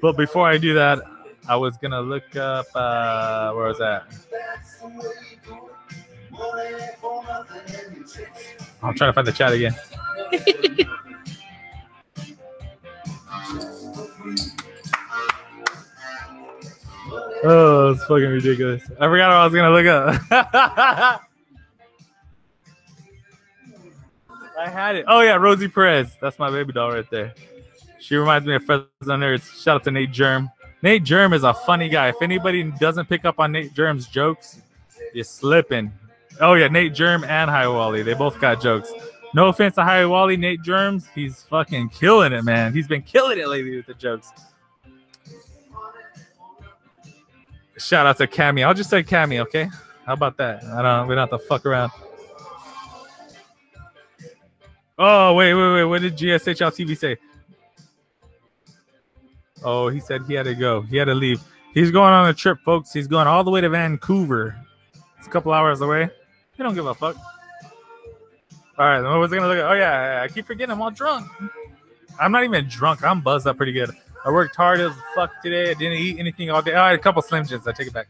but before I do that, I was gonna look up. Uh, where was that? I'm trying to find the chat again. Oh, it's fucking ridiculous. I forgot what I was gonna look up. I had it. Oh yeah, Rosie Perez. That's my baby doll right there. She reminds me of Fresno Nerds. Shout out to Nate Germ. Nate Germ is a funny guy. If anybody doesn't pick up on Nate Germ's jokes, you're slipping. Oh yeah, Nate Germ and Hi Wally. They both got jokes. No offense to Hi Wally, Nate Germs. He's fucking killing it, man. He's been killing it lately with the jokes. Shout out to Cammy. I'll just say Cammy, okay? How about that? I don't. We don't have to fuck around. Oh wait, wait, wait. What did GSHL TV say? Oh, he said he had to go. He had to leave. He's going on a trip, folks. He's going all the way to Vancouver. It's a couple hours away. He don't give a fuck. All right, what was I gonna look at? Oh yeah, I keep forgetting I'm all drunk. I'm not even drunk. I'm buzzed up pretty good. I worked hard as fuck today. I didn't eat anything all day. I had a couple Slim Jims. I take it back.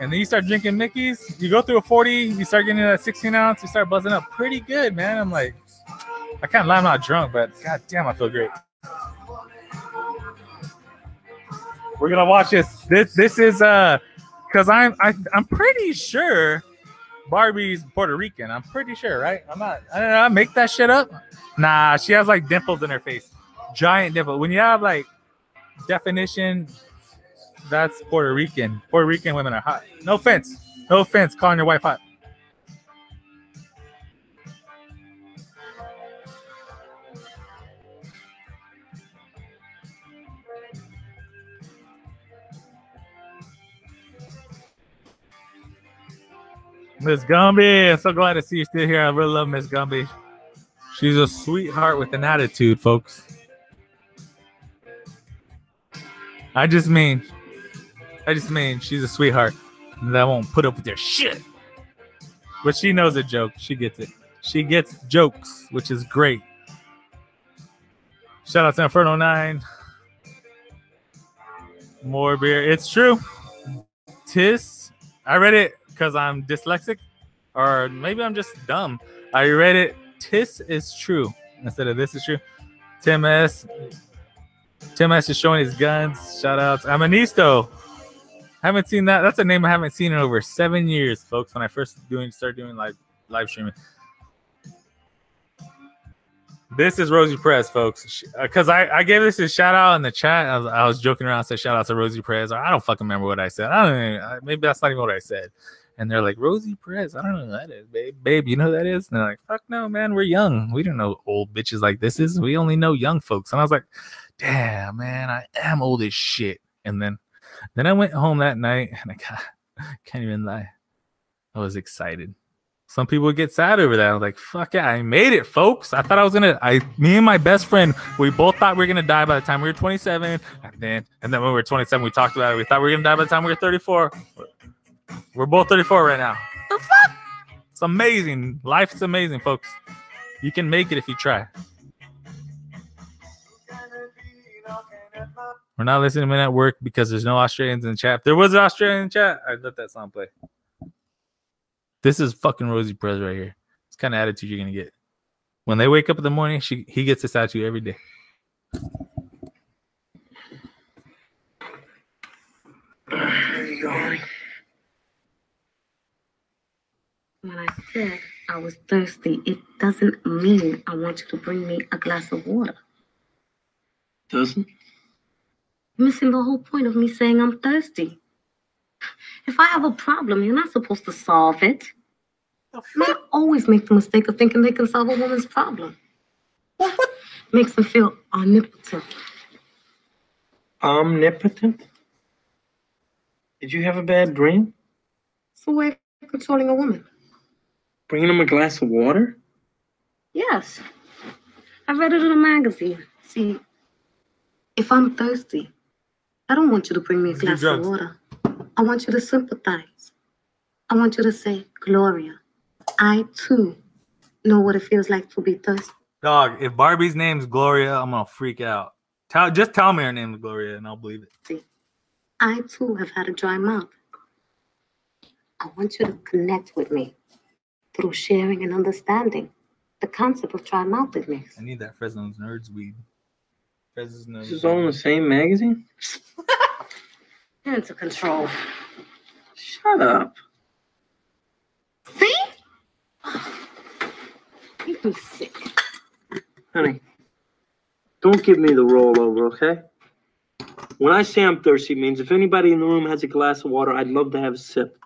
And then you start drinking Mickey's. You go through a 40. You start getting that 16 ounce. You start buzzing up pretty good, man. I'm like, I can't lie, I'm not drunk, but god damn, I feel great. We're gonna watch this. This this is uh, cause I'm I, I'm pretty sure Barbie's Puerto Rican. I'm pretty sure, right? I'm not. I don't know. I make that shit up. Nah, she has like dimples in her face, giant dimple. When you have like definition, that's Puerto Rican. Puerto Rican women are hot. No offense. No offense. Calling your wife hot. Miss Gumby, I'm so glad to see you still here. I really love Miss Gumby. She's a sweetheart with an attitude, folks. I just mean, I just mean she's a sweetheart that won't put up with your shit. But she knows a joke. She gets it. She gets jokes, which is great. Shout out to Inferno 9. More beer. It's true. Tis. I read it because I'm dyslexic, or maybe I'm just dumb. I read it. Tis is true instead of this is true. Tim S. Tim S is showing his guns. Shout outs. Amanisto. Haven't seen that. That's a name I haven't seen in over seven years, folks. When I first doing start doing live live streaming. This is Rosie Perez, folks. Because uh, I, I gave this a shout out in the chat. I was, I was joking around, I said shout out to Rosie Perez. I don't fucking remember what I said. I don't even, maybe that's not even what I said. And they're like, Rosie Perez. I don't know who that is, babe. Babe, you know who that is? And they're like, fuck no, man. We're young. We don't know old bitches like this is. We only know young folks. And I was like, damn, man, I am old as shit. And then then I went home that night and I got, can't even lie. I was excited. Some people get sad over that. I was like, fuck yeah, I made it, folks. I thought I was gonna I me and my best friend, we both thought we were gonna die by the time we were 27. And then and then when we were 27, we talked about it. We thought we were gonna die by the time we were 34. We're both 34 right now. The fuck? It's amazing. Life's amazing, folks. You can make it if you try. We're not listening to men at work because there's no Australians in the chat. If there was an Australian chat, I'd let that song play. This is fucking Rosie Perez right here. It's kind of attitude you're gonna get. When they wake up in the morning, she he gets this attitude every day. There you go. When I said I was thirsty, it doesn't mean I want you to bring me a glass of water. Doesn't? You're missing the whole point of me saying I'm thirsty. If I have a problem, you're not supposed to solve it. Men always make the mistake of thinking they can solve a woman's problem. Makes them feel omnipotent. Omnipotent? Did you have a bad dream? It's a way of controlling a woman. Bringing him a glass of water? Yes. I read it in a magazine. See, if I'm thirsty, I don't want you to bring me a glass of water. I want you to sympathize. I want you to say, Gloria, I too know what it feels like to be thirsty. Dog, if Barbie's name's Gloria, I'm gonna freak out. Tell just tell me her name is Gloria and I'll believe it. I too have had a dry mouth. I want you to connect with me through sharing and understanding the concept of dry moutedness. I need that Fresno's Nerds weed. Fresno's This is all in the same magazine? You're into control. Shut up. See? You me sick. Honey, don't give me the rollover, okay? When I say I'm thirsty, it means if anybody in the room has a glass of water, I'd love to have a sip.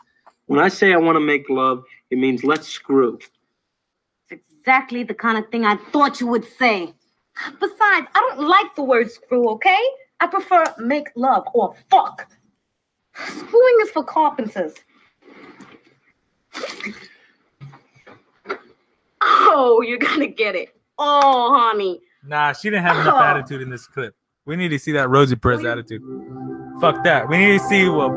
When I say I want to make love, it means let's screw. It's exactly the kind of thing I thought you would say. Besides, I don't like the word screw, okay? I prefer make love or fuck. Screwing is for carpenters. Oh, you're gonna get it. Oh, honey. Nah, she didn't have enough Oh. attitude in this clip. We need to see that Rosie Perez attitude. Fuck that. We need to see what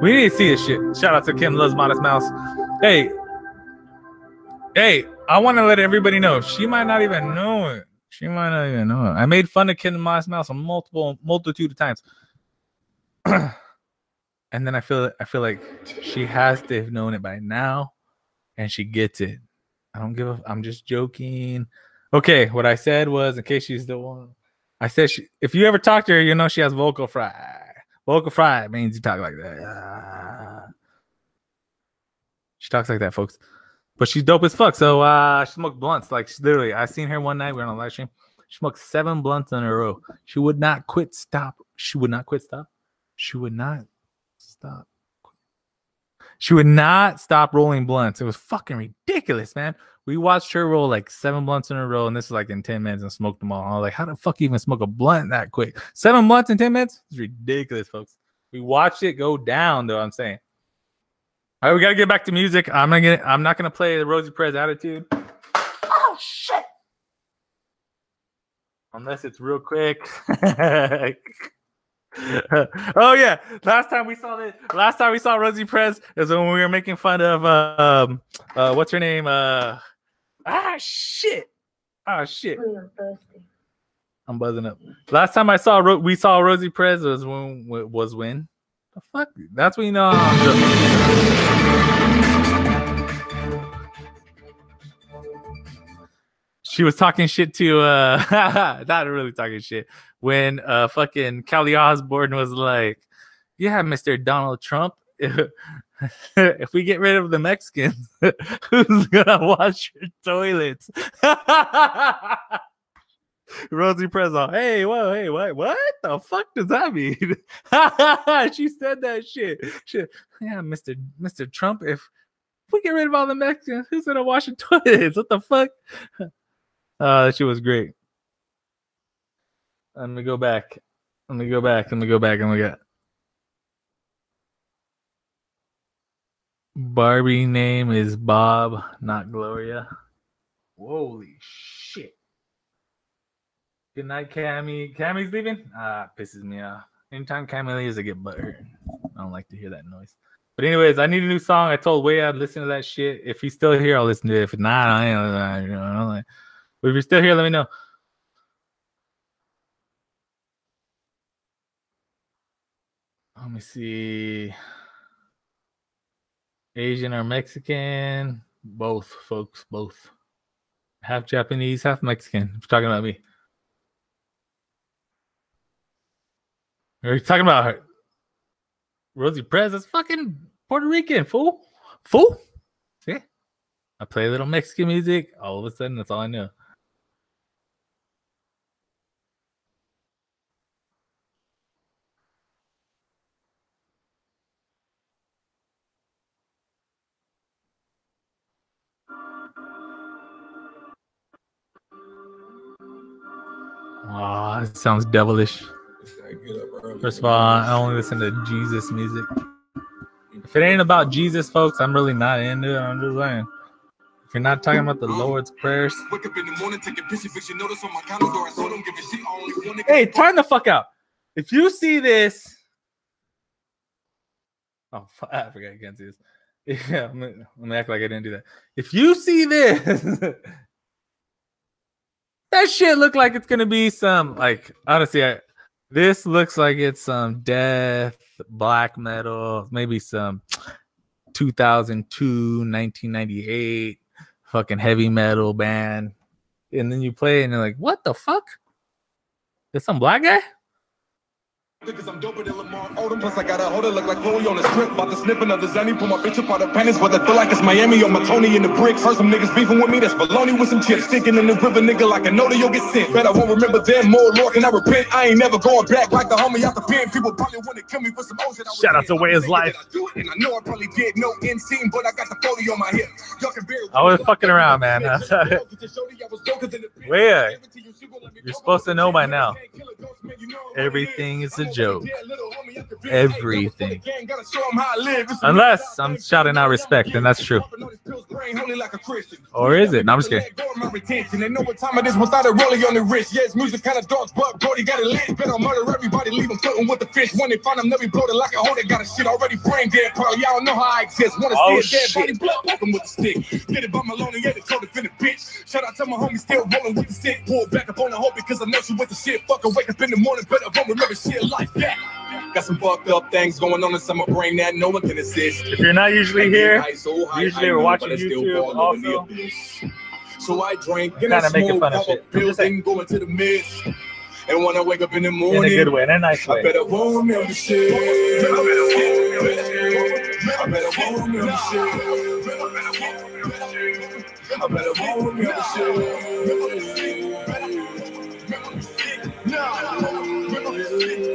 we need to see this shit. Shout out to Kim Loves Modest Mouse. Hey, hey, I want to let everybody know she might not even know it. She might not even know. I made fun of Kim Modest Mouse a multiple multitude of times. and then I feel I feel like she has to have known it by now, and she gets it. I don't give a. I'm just joking. Okay, what I said was, in case she's the one, I said she, if you ever talk to her, you know she has vocal fry. Vocal fry means you talk like that. She talks like that, folks. But she's dope as fuck. So uh she smoked blunts. Like she literally, I seen her one night. We were on a live stream. She smoked seven blunts in a row. She would not quit. Stop. She would not quit. Stop. She would not stop. She would not stop rolling blunts. It was fucking ridiculous, man. We watched her roll like seven blunts in a row, and this is like in 10 minutes and smoked them all. I was like, how the fuck even smoke a blunt that quick? Seven blunts in 10 minutes? It's ridiculous, folks. We watched it go down, though. I'm saying. All right, we gotta get back to music. I'm gonna get I'm not gonna play the Rosie Perez attitude. Oh, shit. Unless it's real quick. oh yeah, last time we saw it. Last time we saw Rosie Perez is when we were making fun of uh, um uh what's her name uh ah shit ah shit I'm buzzing up. Last time I saw Ro- we saw Rosie Perez was when was when the fuck that's when you know I'm she was talking shit to uh not really talking shit when uh fucking Kelly Osbourne was like, Yeah, Mr. Donald Trump, if we get rid of the Mexicans, who's gonna wash your toilets? Rosie Prezzo, hey, whoa, hey, what what the fuck does that mean? she said that shit. shit. Yeah, Mr. Mr. Trump, if we get rid of all the Mexicans, who's gonna wash your toilets? What the fuck? Uh, shit was great. Let me go back. Let me go back. Let me go back and we got Barbie name is Bob, not Gloria. Holy shit. Good night, Cammy. Cammy's leaving? Ah, pisses me off. Anytime Cammy leaves, I get butthurt. I don't like to hear that noise. But anyways, I need a new song. I told Way I'd listen to that shit. If he's still here, I'll listen to it. If not, I ain't. I don't know. But if you're still here, let me know. Let me see. Asian or Mexican? Both, folks. Both. Half Japanese, half Mexican. If you're talking about me. Are you talking about? Rosie Perez? That's fucking Puerto Rican, fool. Fool? See? I play a little Mexican music. All of a sudden, that's all I know. Oh, it sounds devilish. First of all, I only listen to Jesus music. If it ain't about Jesus, folks, I'm really not into it. I'm just saying. If you're not talking about the Lord's prayers, Wake up in the morning, take a piss, fix notice on my calendar. I told them give. I only want to hey, turn the fuck out. If you see this, oh, I forgot I can't see this. Yeah, I'm gonna, I'm gonna act like I didn't do that. If you see this, that shit look like it's gonna be some like honestly, I, this looks like it's some death, black metal, maybe some 2002, 1998 fucking heavy metal band. And then you play and you're like, what the fuck? Is some black guy? Cause I'm doper than Lamar Odom. Plus, I got a holder look like Chloe on the strip. About to snip another Zanny. Put my bitch up out of panties. But I feel like it's Miami on my Tony in the bricks. Heard some niggas beefing with me. That's baloney with some chips. Sticking in the river, nigga, like I know that you'll get sent. Bet I won't remember them more. Lord, can I repent? I ain't never going back like the homie out the pen. People probably want to kill me for some I Shout out to Way Is Life. I do it, And I know I probably did no end scene, but I got the 40 on my hip. Y'all can bear I was fucking around, man. Where? You're supposed to know by now. Everything is a joke. Everything. Unless I'm shouting out respect, and that's true. Or is it? No, I'm just kidding. They know what time it is without a rollie on the wrist. It's music kind of dark, but Brody got it lit. Bet I'll murder everybody, leave them floating with the fish. When they find them, they'll be bloated like a hole. They got a shit already brain dead. Probably y'all know how I exist. Wanna Oh, see a dead body blood, poke with a stick. Get it by Maloney, yeah, the co-defendant bitch. Shout out to my homie, still rolling with the stick. Pull back up on the hoe because I know she with the shit. Fuck her, wake up in the morning, I won't remember shit like that. Got some fucked up things going on inside my brain that no one can assist. If you're not usually here, High, so high, usually we're watching but I still YouTube fall over the also. So I drink and Kinda I making smoke, fun of pop shit. a I'm pill, just saying. then go into the mist. And when I wake up in the morning, in a good way, in a nice I way. better warm me on the shit. I better warm me on the shit. I better warm me on the shit.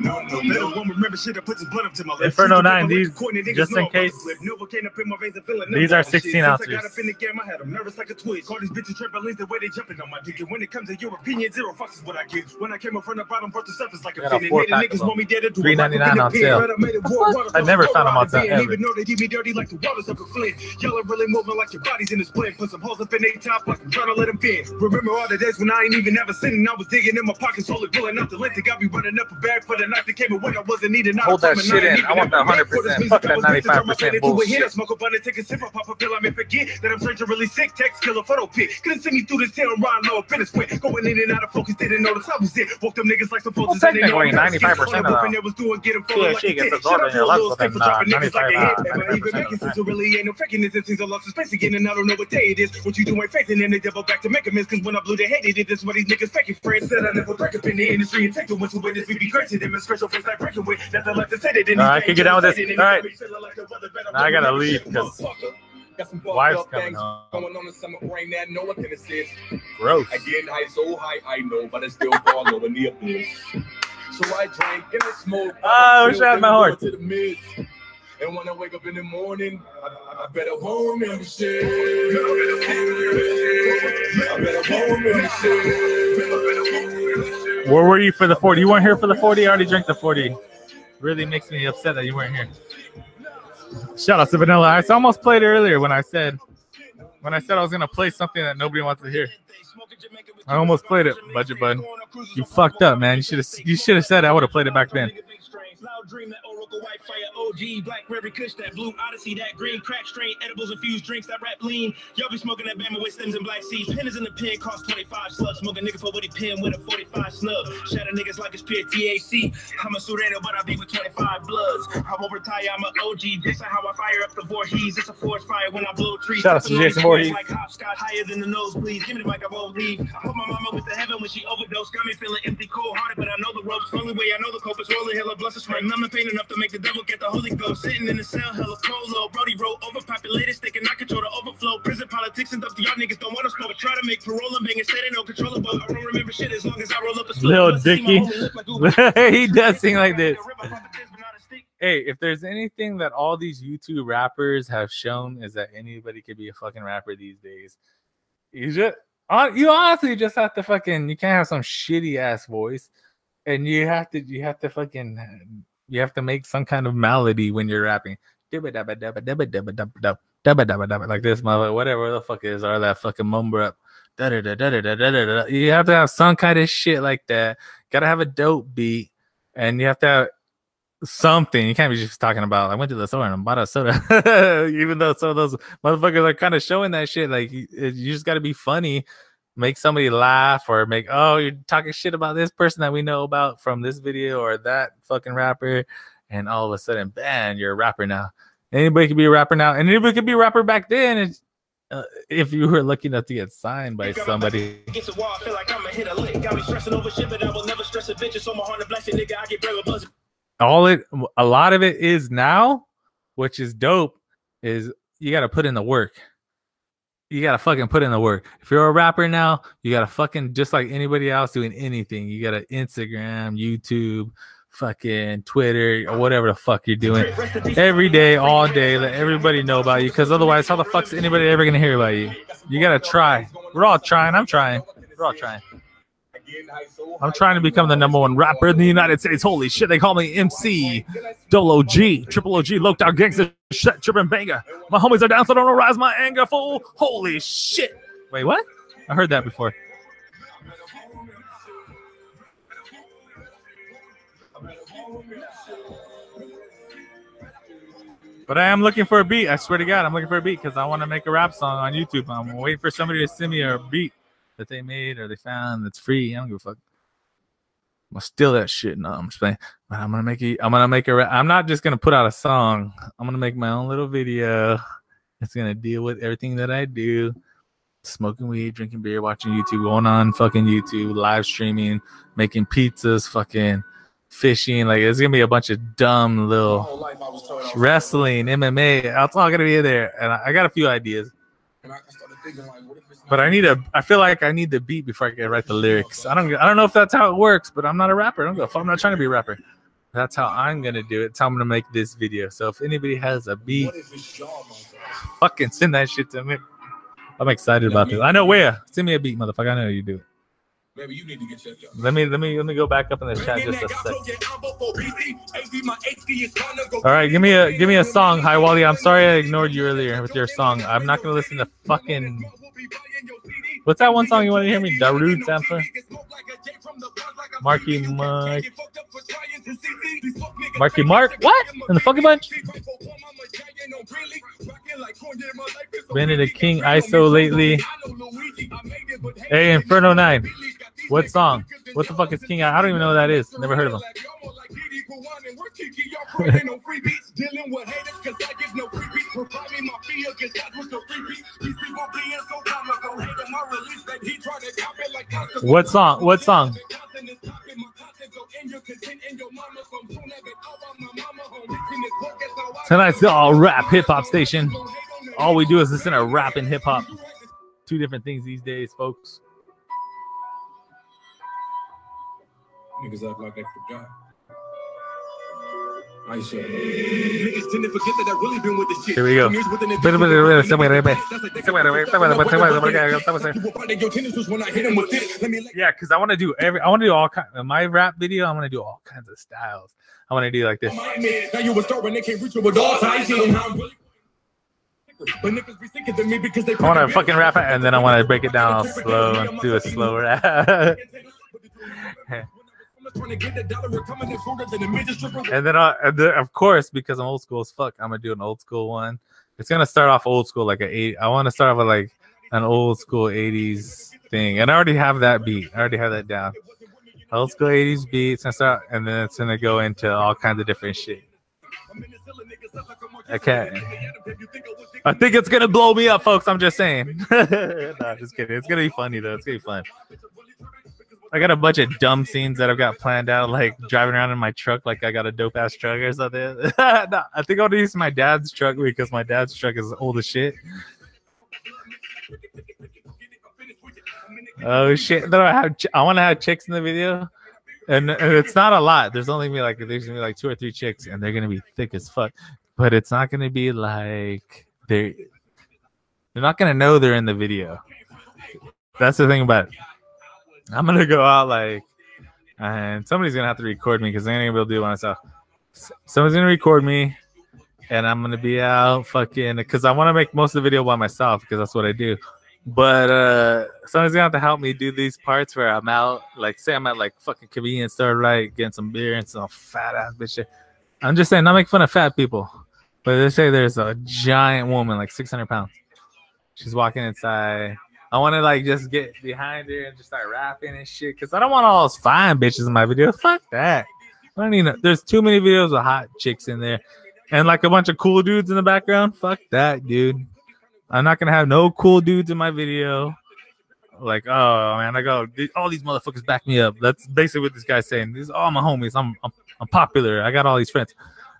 No, no, no. Won't remember shit that puts his blood up to my lips. Inferno 9, these- weight, coordinate niggas just in I'm about to case, flip. Novocaine up in my veins and feeling these are down shit. 16 Since I got ounces. up in the game, I had 'em nervous like a twitch. Call these bitches trampolines the way they jumping on my dick. And when it comes to your opinion, zero fucks is what I get. When I came up from the bottom, brought the surface like a Got a fin. And four-pack. niggas of them. want me dead to do a $3.99 life on sale. I made it war, water, I never found found 'em on sale, and ever. Even though they keep me dirty like the waters up a flint. Y'all are really moving like your bodies in a split. Put some holes up in they top like I'm trying to let them in. Remember all the days when I ain't even ever seen I was digging in my pockets, slowly pulling out the lint. They got me running up a bag for the night that came away. I wasn't needing Hold that shit in. I want that 100%. Fuck that 95% bullshit. Smoke a bun and take a sip, I pop a pill, I may forget that I'm searching really sick. Text killer photo pic. Couldn't send me through this town, Ron low, finish quick. Going in and out of focus, didn't notice I was it. Woke them niggas like some Well, posters. and they know technically, I'm not shit. 95% of them. was doing, get 'em Yeah, falling like shit a gets tit. absorbed in your out lungs Lil within, Steve for dropping niggas like a 95, hit. uh, Am I even 95% making sense? So really ain't no faking this. And since I lost the space again, and I don't know what day it is. What you do ain't facing, and they double back to make amends. Cause when I blew, they hated it. That's why these niggas faking friends. Said I never break up in the industry and take the ones who witness me be crazy. Them and special face like breaking with. Nothing left to say they didn't. All right, I can get down with this. All right. Now I gotta leave because Got some wife's coming things home. Going on in summer brain that no one can assist. Gross. I get high so high, I know, but I still fall over the abyss. So I drank and I smoked. Oh, I wish I had my horse. To the mist. And when I wake up in the morning, I, I- better warm me shit. I better warm shit. Where were you for the 40? You weren't here for the 40? I already drank the 40. Really makes me upset that you weren't here. Shout out to Vanilla Ice. I almost played earlier when I said when I said I was gonna play something that nobody wants to hear. I almost played it, Budget Bud. You fucked up, man. You should have you should have said I would have played it back then. Loud dream that Oracle White Fire OG Blackberry Kush that blue Odyssey that green crack strain edibles infused drinks that rap lean. Y'all be smoking that Bama with stems and black seeds. Pen is in the pen cost 25 slugs. Smoke a nigga for what he pen with a 45 snub. Shatter niggas like it's pure TAC I'm a Surrender but I be with 25 bloods. I'm over tie I'm a OG this is how I fire up the Voorhees. It's a forest fire when I blow trees. Shout out to Jason Voorhees. like hopscotch higher than the nose please give me the mic I won't leave I hope my mama with the heaven when she overdosed. Got me feeling empty cold hearted but I know the ropes. Only way I know the cope is rolling. Hella blessed spring numb the pain enough to make the devil get the Holy Ghost sitting in the cell hella polo Brody wrote overpopulated thinking I control the overflow prison politics and stuff y'all niggas don't want to smoke try to make parole and bang and say they no controllable I don't remember shit as long as I roll up a slow Must Dicky. homie look like Uber. he does sing like this. Rip up off the tits, but not a stick. Hey, if there's anything that all these YouTube rappers have shown is that anybody could be a fucking rapper these days. You just you honestly just have to fucking you can't have some shitty ass voice. And you have to you have to fucking you have to make some kind of melody when you're rapping. Like this mother, whatever the fuck is, or that fucking mumble up. You have to have some kind of shit like that. Gotta have a dope beat, and you have to have something. You can't be just talking about I went to the store and I bought a soda. Even though some of those motherfuckers are kind of showing that shit, like you, you just got to be funny, make somebody laugh, or make oh you're talking shit about this person that we know about from this video or that fucking rapper, and all of a sudden, bam, you're a rapper now. Anybody could be a rapper now, and anybody could be a rapper back then. Uh, if you were lucky enough to get signed by somebody. Wall, like I'ma hit a lick. Got me stressing over shit, but I will never stress a bitch. It's on my heart to blast it, nigga. I get brave with buzz. all it a lot of it is now, which is dope, is you gotta put in the work. You gotta fucking put in the work. If you're a rapper now, you gotta fucking just like anybody else doing anything. You gotta Instagram, YouTube, fucking Twitter, or whatever the fuck you're doing. Every day, all day, let everybody know about you. Cause otherwise, how the fuck's anybody ever gonna hear about you? You gotta try. We're all trying. I'm trying. We're all trying. I'm trying to become the number one rapper in the United States. Holy shit, they call me MC, Double OG, Triple OG, Low Down Gangster, shit, tripping banger. My homies are down, so don't arouse my anger, fool. Holy shit. Wait, what? I heard that before. But I am looking for a beat. I swear to God, I'm looking for a beat because I want to make a rap song on YouTube. I'm waiting for somebody to send me a beat that they made or they found that's free. I don't give a fuck. I'm gonna steal that shit. No, I'm just playing. But I'm gonna make it. I'm gonna make a. I'm not just gonna put out a song. I'm gonna make my own little video. It's gonna deal with everything that I do: smoking weed, drinking beer, watching YouTube, going on fucking YouTube, live streaming, making pizzas, fucking fishing. Like it's gonna be a bunch of dumb little wrestling, MMA. That's all gonna be in there. And I, I got a few ideas. But I need a. I feel like I need the beat before I can write the lyrics. I don't. I don't know if that's how it works, but I'm not a rapper. I don't go. I'm not trying to be a rapper. That's how I'm gonna do it. That's how I'm gonna make this video. So if anybody has a beat, fucking send that shit to me. I'm excited about this. I know where. Send me a beat, motherfucker. I know you do it. Maybe you need to get checked out. Let me. Let me. Let me go back up in the chat just a sec. All right, give me a give me a song, Hi Wally. I'm sorry I ignored you earlier with your song. I'm not gonna listen to fucking. What's that one song you want to hear me? Darude Samson. Marky Mark. Marky Mark. What? In the fucking bunch? Benedict King ISO lately. Hey, Inferno 9. What song? What the fuck is King? I don't even know what that is. Never heard of him. What song? What song? Tonight's the all rap hip hop station. All we do is listen to rap and hip hop. Two different things these days, folks. Like forgot. I said, niggas tend to forget that I really been with this shit. Here we go. Yeah, because I want to do every, I want to do all kinds, my rap video, I want to do all kinds of styles. I want to do like this. Now you they can't reach you with all. But niggas be thinking me because they I want to fucking rap it and then I want to break it down all slow and do a slower. rap. and then, I, and then, of course, because I'm old school as fuck, I'm gonna do an old school one. It's gonna start off old school, like a eight. I want to start off with like an old school '80s thing, and I already have that beat. I already have that down. Old school '80s beats, and start, and then it's gonna go into all kinds of different shit. Okay. I think it's gonna blow me up, folks. I'm just saying. no, just kidding. It's gonna be funny though. It's gonna be fun. I got a bunch of dumb scenes that I've got planned out, like driving around in my truck, like I got a dope ass truck or something. no, I think I'll use my dad's truck because my dad's truck is old as shit. Oh shit! No, I have. ch- I want to have chicks in the video, and, and it's not a lot. There's only me like there's gonna be like two or three chicks, and they're gonna be thick as fuck. But it's not gonna be like they're they're not gonna know they're in the video. That's the thing about it. I'm gonna go out like, and somebody's gonna have to record me because I ain't gonna be able to do it myself. S- Somebody's gonna record me, and I'm gonna be out fucking because I want to make most of the video by myself because that's what I do. But uh somebody's gonna have to help me do these parts where I'm out, like say I'm at like fucking convenience store, right, getting some beer and some fat ass bitch. I'm just saying, not make fun of fat people, but they say there's a giant woman, like 600 pounds. She's walking inside. I want to like just get behind her and just start rapping and shit, cause I don't want all those fine bitches in my video. Fuck that. I don't need. There's too many videos of hot chicks in there, and like a bunch of cool dudes in the background. Fuck that, dude. I'm not gonna have no cool dudes in my video. Like, oh man, I go all these motherfuckers back me up. That's basically what this guy's saying. These are all my homies. I'm I'm, I'm popular. I got all these friends.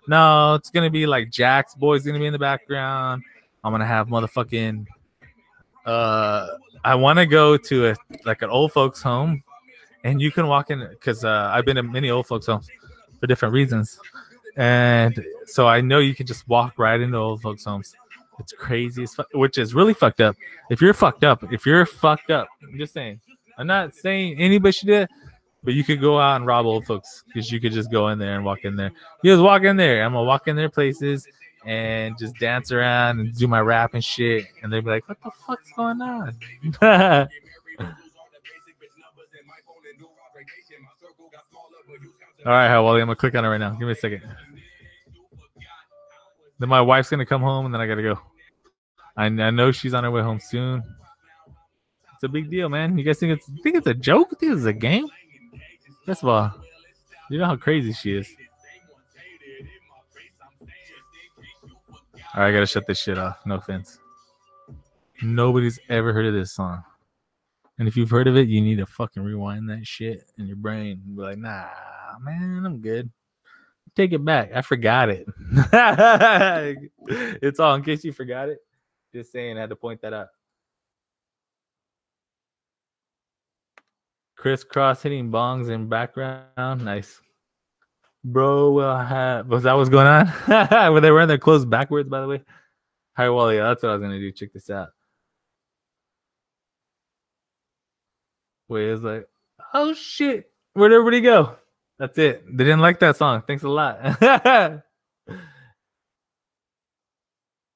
No, it's gonna be like Jack's boy's gonna be in the background. I'm gonna have motherfucking. Uh, I want to go to a like an old folks home, and you can walk in because uh, I've been in many old folks homes for different reasons, and so I know you can just walk right into old folks homes. It's crazy, as which is really fucked up. If you're fucked up, if you're fucked up, I'm just saying. I'm not saying anybody should do it, but you could go out and rob old folks because you could just go in there and walk in there. You just walk in there. I'm gonna walk in their places and just dance around and do my rap and shit, and they'd be like, "What the fuck's going on?" All right, how Wally? I'm gonna click on it right now. Give me a second. Then my wife's gonna come home, and then I gotta go. I, I know she's on her way home soon. It's a big deal, man. You guys think it's think it's a joke? Think it's a game? First of all, you know how crazy she is. All right, I gotta shut this shit off. No offense. Nobody's ever heard of this song. And if you've heard of it, you need to fucking rewind that shit in your brain be like, nah, man, I'm good. Take it back. I forgot it. it's all in case you forgot it. Just saying, I had to point that out. Crisscross hitting bongs in background. Nice. Bro will have was that what's going on? Were they wearing their clothes backwards, by the way? Hi Wally, that's what I was gonna do. Check this out. Wait, it's like, oh shit, where'd everybody go? That's it. They didn't like that song. Thanks a lot.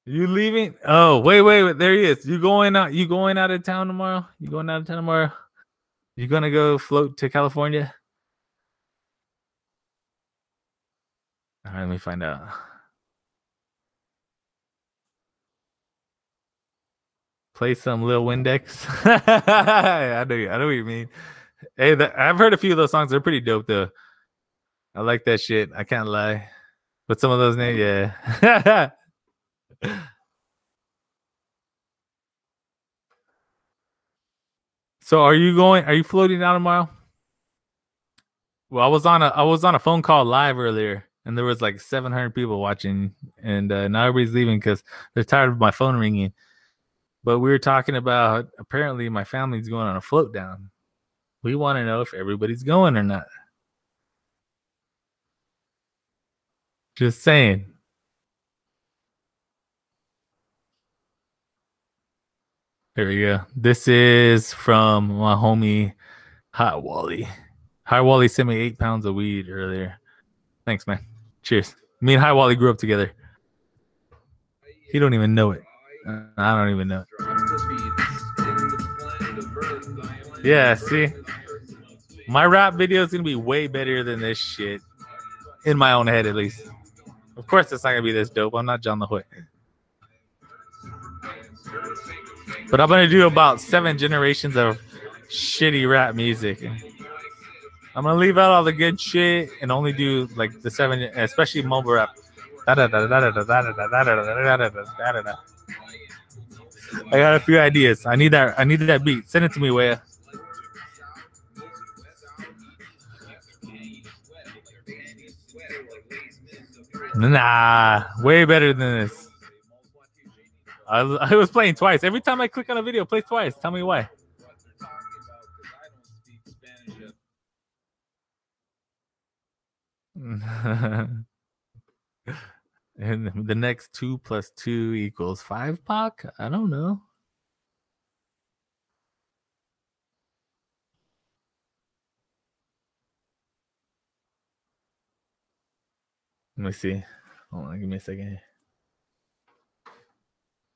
you leaving? Oh, wait, wait, wait. There he is. You going out? You going out of town tomorrow? You going out of town tomorrow? You gonna go float to California? All right, let me find out. Play some Lil Windex. I know, I know what you mean. Hey, that, I've heard a few of those songs. They're pretty dope, though. I like that shit. I can't lie. But some of those names, yeah. so, are you going? Are you floating out tomorrow? Well, I was on a I was on a phone call live earlier, and there was like 700 people watching, and uh, now everybody's leaving because they're tired of my phone ringing. But we were talking about apparently my family's going on a float down. We want to know if everybody's going or not. Just saying. There we go. This is from my homie Hot Wally. Hot Wally sent me eight pounds of weed earlier. Thanks, man. Cheers. Me and High Wally grew up together. He don't even know it. I don't even know. Yeah, see, my rap video is gonna be way better than this shit, in my own head at least. Of course, it's not gonna be this dope. I'm not John the Hood, but I'm gonna do about seven generations of shitty rap music. I'm gonna leave out all the good shit and only do like the seven, especially mobile rap. I got a few ideas. I need that. I need that beat. Send it to me, Waya. Nah, way better than this. I, I was playing twice. Every time I click on a video, play twice. Tell me why. and the next two plus two equals five, Pac? I don't know. Let me see. Hold on, give me a second.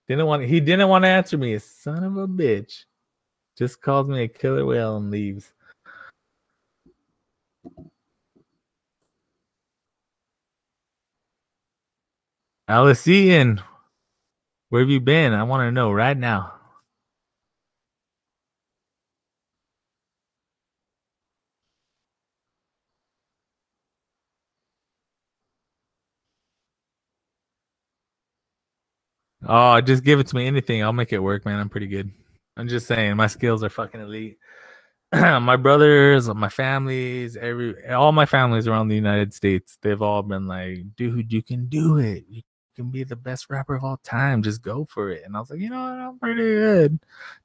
Didn't want he didn't want to answer me, son of a bitch. Just calls me a killer whale and leaves. Alice Ian, where have you been? I want to know right now. Oh, just give it to me. Anything. I'll make it work, man. I'm pretty good. I'm just saying, my skills are fucking elite. my brothers, my families, every all my families around the United States, they've all been like, dude, you can do it. You can be the best rapper of all time. Just go for it. And I was like, you know what? I'm pretty good.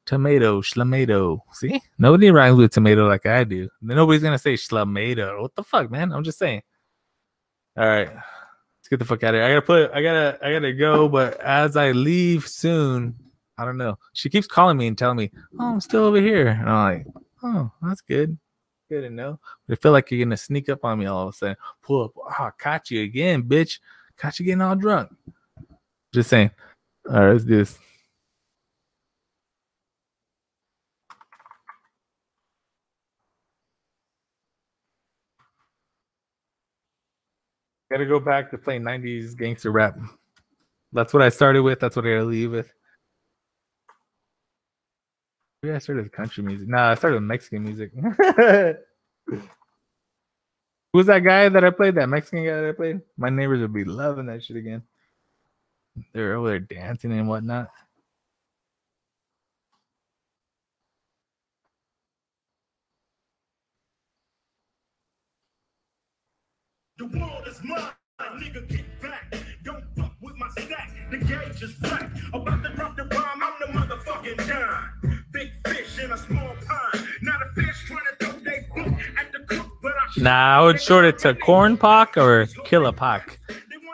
Tomato, schlamato. See? Nobody rhymes with tomato like I do. Nobody's gonna say schlamato. What the fuck, man? I'm just saying. All right. Let's get the fuck out of here. I gotta put I gotta I gotta go, but as I leave soon, I don't know. She keeps calling me and telling me, Oh, I'm still over here. And I'm like, Oh, that's good. Good to know. But I feel like you're gonna sneak up on me all of a sudden. Pull up. Oh, caught you again, bitch. Caught you getting all drunk. Just saying. All right, let's do this. Gotta go back to playing 90s gangster rap. That's what I started with. That's what I gotta leave with. Maybe I started with country music. Nah, I started with Mexican music. Who's that guy that I played? That Mexican guy that I played? My neighbors would be loving that shit again. They're over there dancing and whatnot. The world is mine, nigga, get back. Don't fuck with my stack. The gauge is black. About to drop the bomb, I'm the motherfucking dime. Big fish in a small pond. Nah, I would short it to corn pock or killapock.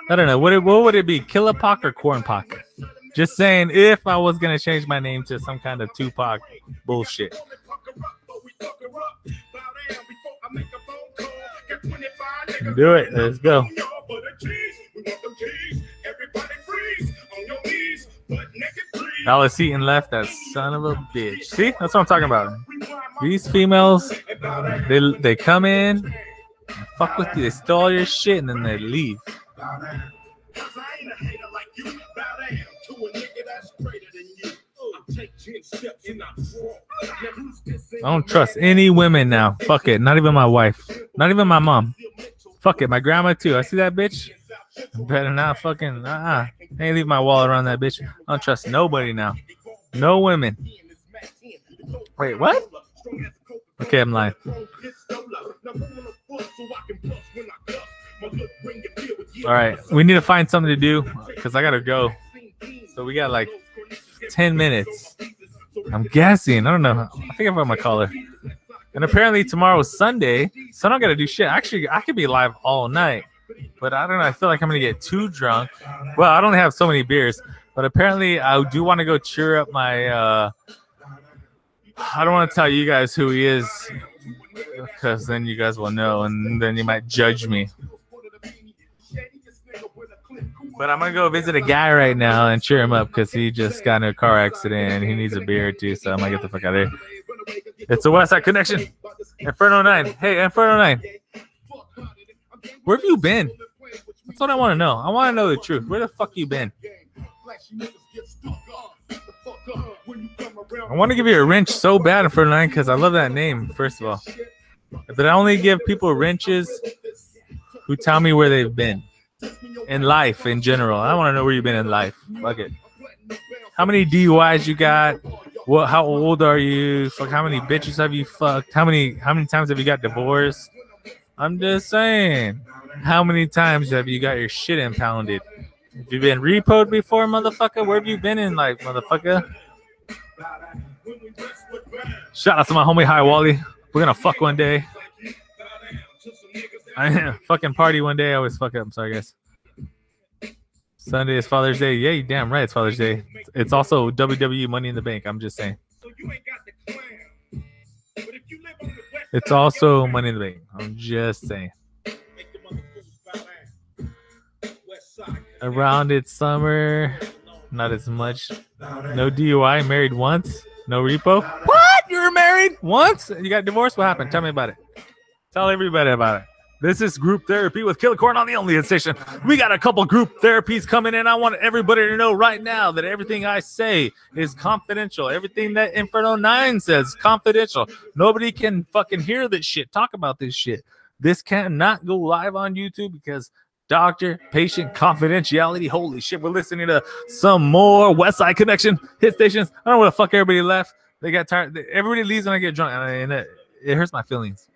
I don't know. What it, what would it be? Killapock or corn pock? Just saying, if I was gonna change my name to some kind of Tupac bullshit. Do it. Let's go. Alice Eaton left that son of a bitch. See, that's what I'm talking about. These females, they they come in, fuck with you, they steal all your shit, and then they leave. I don't trust any women now. Fuck it. Not even my wife. Not even my mom. Fuck it. My grandma too. I see that bitch. Better not fucking. Uh uh Ain't leave my wallet around that bitch. I don't trust nobody now. No women. Wait, what? Okay, I'm lying. All right, we need to find something to do because I gotta go. So we got like 10 minutes. I'm guessing. I don't know. I think I'm gonna call her. And apparently tomorrow is Sunday, so I don't gotta do shit. Actually, I could be live all night, but I don't know. I feel like I'm gonna get too drunk. Well, I don't have so many beers, but apparently I do want to go cheer up my. uh I don't want to tell you guys who he is because then you guys will know, and then you might judge me. But I'm gonna go visit a guy right now and cheer him up because he just got in a car accident and he needs a beer too. So I'm gonna get the fuck out of here. It's a Westside Connection. Inferno Nine. Hey, Inferno Nine. Where have you been? That's what I want to know. I want to know the truth. Where the fuck you been? I want to give you a wrench so bad, Inferno Nine, because I love that name. First of all, but I only give people wrenches who tell me where they've been in life in general. I want to know where you've been in life. Fuck it. How many DUIs you got? What? How old are you? Fuck. How many bitches have you fucked? How many? How many times have you got divorced? I'm just saying. How many times have you got your shit impounded? Have you been repoed before, motherfucker? Where have you been in life, motherfucker? Shout out to my homie Hi Wally. We're gonna fuck one day. I fucking party one day. I always fuck up. I'm sorry, guys. Sunday is Father's Day. Yeah, you damn right. It's Father's Day. It's also WWE Money in the Bank. I'm just saying. It's also Money in the Bank. I'm just saying. Around it's summer, not as much. No DUI. Married once. No repo. What? You were married once? You got divorced? What happened? Tell me about it. Tell everybody about it. This is group therapy with Killer Corn on the Only Station. We got a couple group therapies coming in. I want everybody to know right now that everything I say is confidential. Everything that Inferno 9 says confidential. Nobody can fucking hear this shit. Talk about this shit. This cannot go live on YouTube because doctor, patient confidentiality. Holy shit, we're listening to some more Westside Connection hit stations. I don't know where the fuck everybody left. They got tired. Everybody leaves when I get drunk, and it, it hurts my feelings.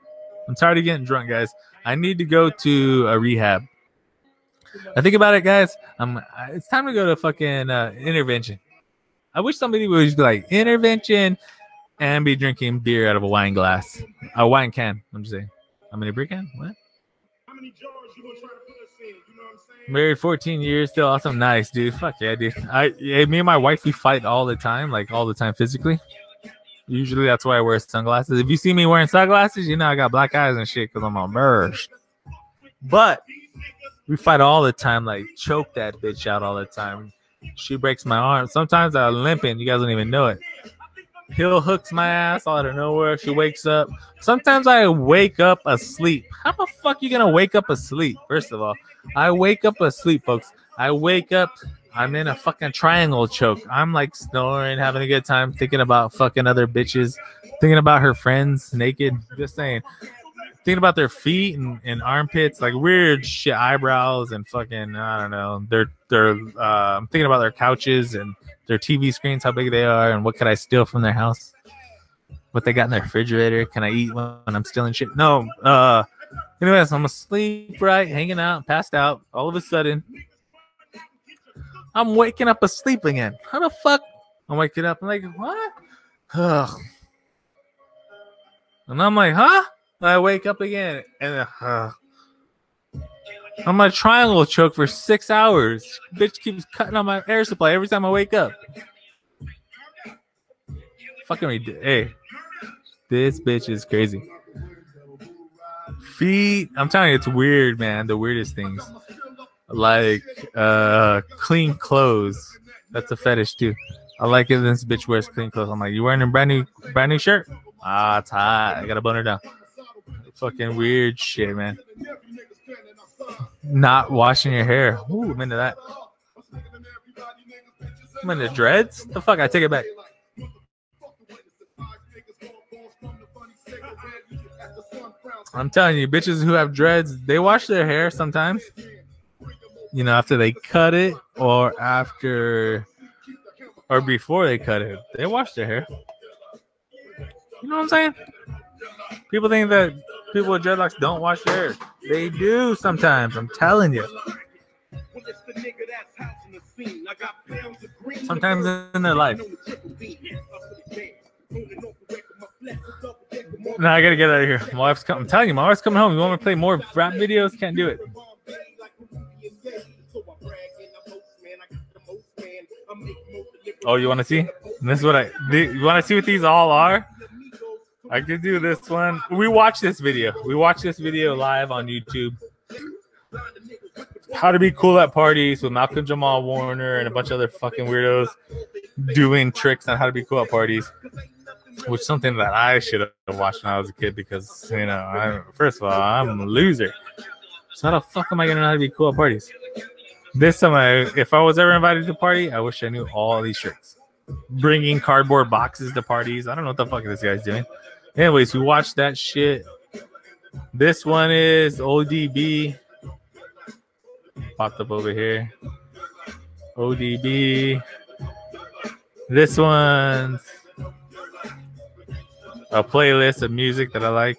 I'm tired of getting drunk, guys. I need to go to a rehab. I think about it, guys. Um, it's time to go to fucking uh, intervention. I wish somebody would just be like intervention and be drinking beer out of a wine glass, a wine can. I'm just saying. Mean, a beer can. What? How many jars you gonna try to put us in? You know what I'm saying? Married 14 years, still awesome. Nice, dude. Fuck yeah, dude. I, yeah, me and my wife, we fight all the time, like all the time physically. Usually that's why I wear sunglasses. If you see me wearing sunglasses, you know I got black eyes and shit because I'm immersed. But we fight all the time, like choke that bitch out all the time. She breaks my arm. Sometimes I'm limping. You guys don't even know it. He'll hooks my ass out of nowhere. She wakes up. Sometimes I wake up asleep. How the fuck you gonna wake up asleep? First of all, I wake up asleep, folks. I wake up. I'm in a fucking triangle choke. I'm like snoring, having a good time, thinking about fucking other bitches, thinking about her friends naked. Just saying, thinking about their feet and, and armpits, like weird shit, eyebrows and fucking I don't know. They're they're. Uh, I'm thinking about their couches and their TV screens, how big they are, and what could I steal from their house? What they got in their refrigerator? Can I eat when I'm stealing shit? No. Uh. Anyways, I'm asleep, right, hanging out, passed out. All of a sudden, I'm waking up asleep again. How the fuck? I'm waking up. I'm like, what? Ugh. And I'm like, huh? And I wake up again, and uh, I'm a triangle choke for six hours. Bitch keeps cutting on my air supply every time I wake up. Fucking me, hey, this bitch is crazy. Feet, I'm telling you, it's weird, man. The weirdest things, like uh, clean clothes. That's a fetish too. I like it. This bitch wears clean clothes. I'm like, you wearing a brand new, brand new shirt? Ah, it's hot. I gotta bun her down. Fucking weird shit, man. Not washing your hair. Ooh, I'm into that. I'm into dreads. The fuck? I take it back. I'm telling you, bitches who have dreads, they wash their hair sometimes. You know, after they cut it or after or before they cut it, they wash their hair. You know what I'm saying? People think that people with dreadlocks don't wash their hair. They do sometimes. I'm telling you. Sometimes in their life. No, I gotta get out of here. My wife's coming. I'm telling you, my wife's coming home. You want me to play more rap videos? Can't do it. Oh, you want to see? This is what I. You want to see what these all are? I could do this one. We watched this video. We watched this video live on YouTube. How to be cool at parties with Malcolm Jamal Warner and a bunch of other fucking weirdos doing tricks on how to be cool at parties. Which is something that I should have watched when I was a kid because you know, I, first of all, I'm a loser. So how the fuck am I gonna know how to be cool at parties? This time, if I was ever invited to a party, I wish I knew all these tricks. Bringing cardboard boxes to parties. I don't know what the fuck this guy's doing. Anyways, we watched that shit. This one is ODB. Popped up over here. ODB. This one's a playlist of music that I like.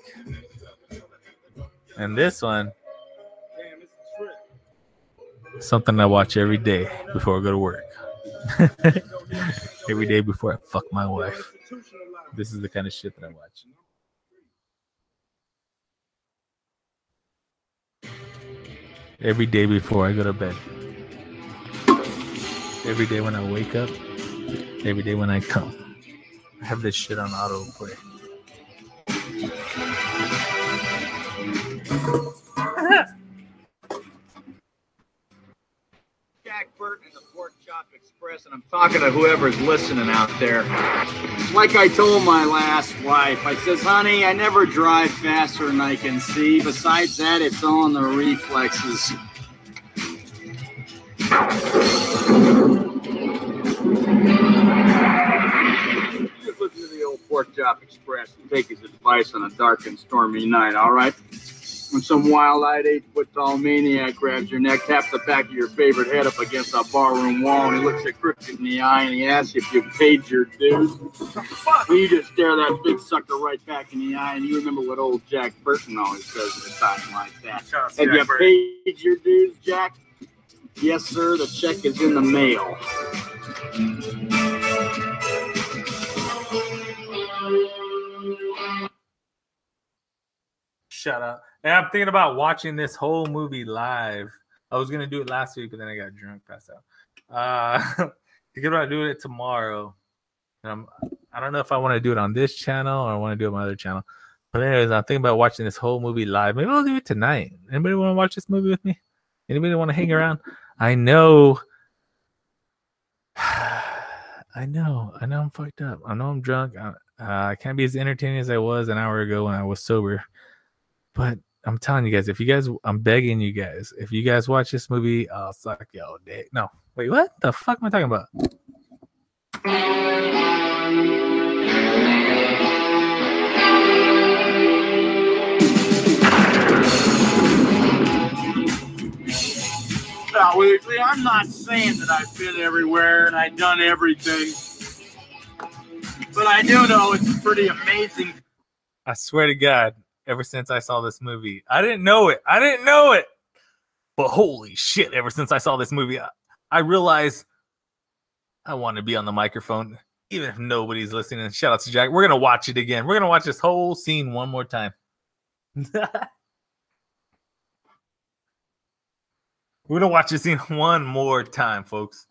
And this one, something I watch every day before I go to work. every day before I fuck my wife. This is the kind of shit that I watch. Every day before I go to bed. Every day when I wake up. Every day when I come. I have this shit on autoplay. Jack Burton and the Pork And I'm talking to whoever's listening out there. Like I told my last wife, I says, honey, I never drive faster than I can see. Besides that, it's all in the reflexes. Just listen to the old Pork Chop Express and take his advice on a dark and stormy night, all right? When some wild-eyed eight-foot-tall maniac grabs your neck, taps the back of your favorite head up against a barroom wall, and he looks you crooked in the eye, and he asks you if you paid your dues. Well, you just stare that big sucker right back in the eye, and you remember what old Jack Burton always says at a time like that. Shout out to Have Jack you Burton. paid your dues, Jack? Yes, sir. The check is in the mail. Shut up. And I'm thinking about watching this whole movie live. I was gonna do it last week, but then I got drunk, passed out. Uh, thinking about doing it tomorrow. And I'm, I don't know if I want to do it on this channel or I want to do it on my other channel. But anyways, I'm thinking about watching this whole movie live. Maybe I'll do it tonight. Anybody want to watch this movie with me? Anybody want to hang around? I know. I know. I know I'm fucked up. I know I'm drunk. I, uh, I can't be as entertaining as I was an hour ago when I was sober. But I'm telling you guys, if you guys, I'm begging you guys, if you guys watch this movie, I'll suck y'all dick. No, wait, what the fuck am I talking about? Now, Weasley, I'm not saying that I've been everywhere and I've done everything, but I do know it's pretty amazing. I swear to God, ever since I saw this movie, I didn't know it. I didn't know it. But holy shit, ever since I saw this movie, I, I realized I want to be on the microphone, even if nobody's listening. Shout out to Jack. We're going to watch it again. We're going to watch this whole scene one more time. We're going to watch this scene one more time, folks.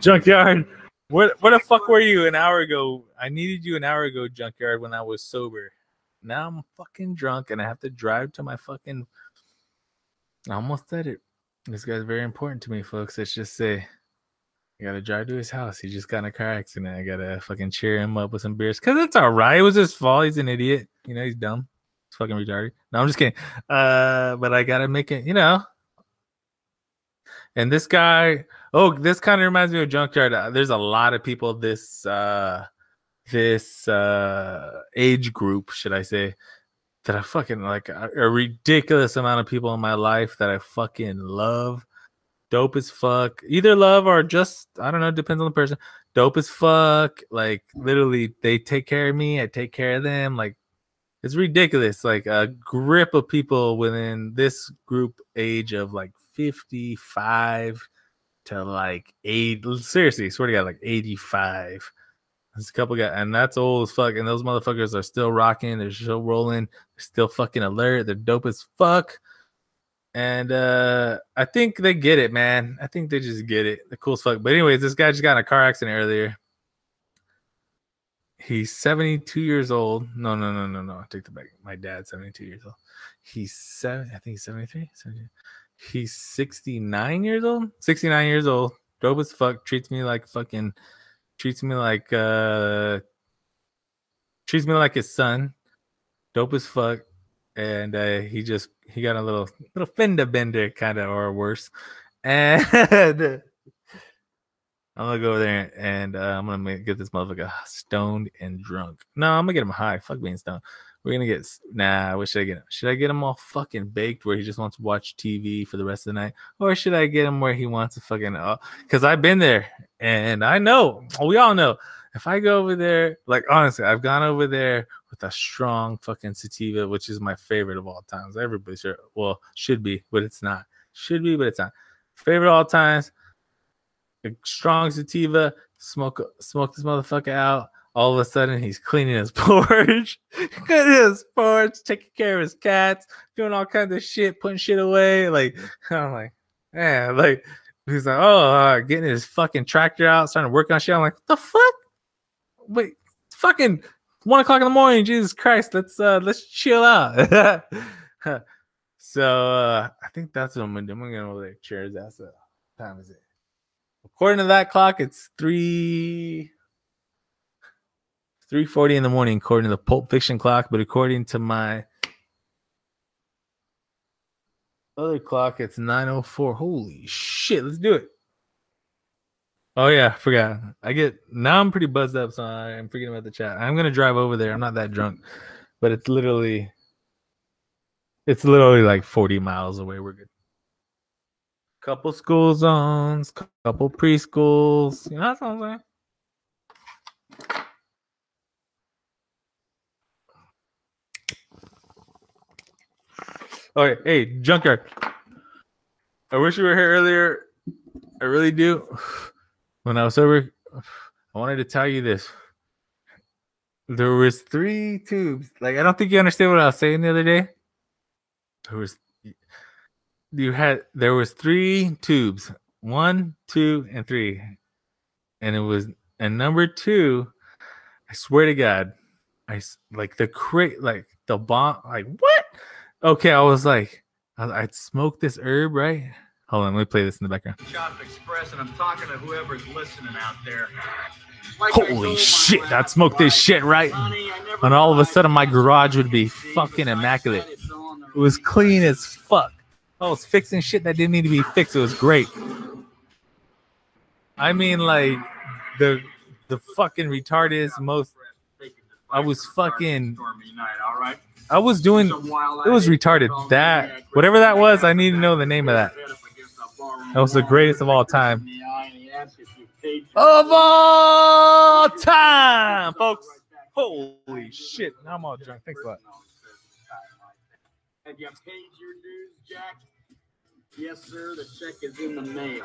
Junkyard, what where the fuck were you an hour ago? I needed you an hour ago, Junkyard, when I was sober. Now I'm fucking drunk and I have to drive to my fucking. I almost said it. This guy's very important to me, folks. Let's just say, I gotta drive to his house. He just got in a car accident. I gotta fucking cheer him up with some beers, cause it's all right. It was his fault. He's an idiot. You know, he's dumb. He's fucking retarded. No, I'm just kidding. Uh, but I gotta make it. You know. And this guy, oh, this kind of reminds me of Junkyard. Uh, There's a lot of people this uh this uh age group, should I say, that I fucking like a, a ridiculous amount of people in my life that I fucking love. Dope as fuck. Either love or just I don't know, depends on the person. Dope as fuck. Like literally they take care of me, I take care of them. Like it's ridiculous. Like a grip of people within this group age of like 55 to like eight. Seriously, swear to God, like 85. There's a couple guys, and that's old as fuck. And those motherfuckers are still rocking. They're still rolling. They're still fucking alert. They're dope as fuck. And uh I think they get it, man. I think they just get it. They're cool as fuck. But anyways, this guy just got in a car accident earlier. He's 72 years old. No, no, no, no, no. I take the back. My dad's 72 years old. He's seven. I think he's 73. 72. He's 69 years old. 69 years old. Dope as fuck. Treats me like fucking. Treats me like uh. Treats me like his son. Dope as fuck. And uh, he just he got a little little fender bender kind of or worse. And I'm gonna go over there and uh, I'm gonna make, get this motherfucker stoned and drunk. No, I'm gonna get him high. Fuck being stoned. We're gonna get nah. What should I get him? Should I get him all fucking baked where he just wants to watch TV for the rest of the night, or should I get him where he wants to fucking? Because I've been there and I know we all know if I go over there, like honestly, I've gone over there with a strong fucking sativa, which is my favorite of all times. Everybody sure, well, should be, but it's not. Should be, but it's not. Favorite of all times a strong sativa, smoke smoke this motherfucker out. All of a sudden, he's cleaning his porch, cleaning his porch, taking care of his cats, doing all kinds of shit, putting shit away. Like I'm like, man, like he's like, oh, uh, getting his fucking tractor out, starting to work on shit. I'm like, what the fuck? Wait, fucking one o'clock in the morning. Jesus Christ, let's uh let's chill out. so uh I think that's what I'm gonna do. I'm gonna go there, cheers. That's uh, time is it? According to that clock, it's three 3:40 in the morning according to the Pulp Fiction clock, but according to my other clock, it's 9:04. Holy shit! Let's do it. Oh yeah, forgot. I get now. I'm pretty buzzed up, so I'm forgetting about the chat. I'm gonna drive over there. I'm not that drunk, but it's literally, it's literally like 40 miles away. We're good. Couple school zones, couple preschools. You know what I'm saying. Okay, hey, junkyard. I wish you were here earlier. I really do. When I was sober, I wanted to tell you this. There was three tubes. Like I don't think you understand what I was saying the other day. There was you had there was three tubes. One, two, and three. And it was and number two, I swear to God, I like the crate, like the bomb, like what? Okay, I was like, I, I'd smoke this herb, right? Hold on, let me play this in the background. Chop Express, and I'm talking to whoever's listening out there. Like Holy oh shit, last I'd smoke this shit right. And all of a sudden, my garage would be fucking immaculate. said it's on the It was clean as fuck. I was fixing shit that didn't need to be fixed. It was great. I mean, like the the fucking retarded most. I was fucking. Stormy night, all right? I was doing. It was retarded. That whatever that was, I need to know the name of that. That was the greatest of all time. in the eye, and he asked if you paid your Of all time, folks. Holy shit! Now I'm all drunk. Thanks a lot. Have you paid your dues, Jack? Yes, sir. The check is in the mail.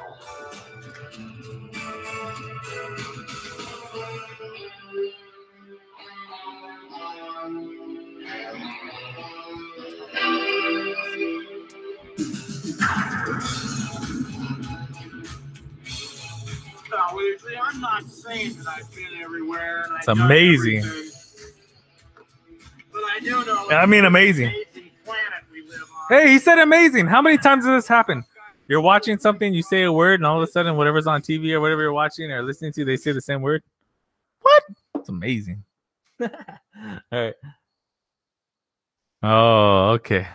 It's I've amazing. But I do know. I mean, amazing. amazing planet we live on. Hey, he said amazing. How many times does this happen? You're watching something, you say a word, and all of a sudden, whatever's on TV or whatever you're watching or listening to, they say the same word. What? It's amazing. all right. Oh, okay.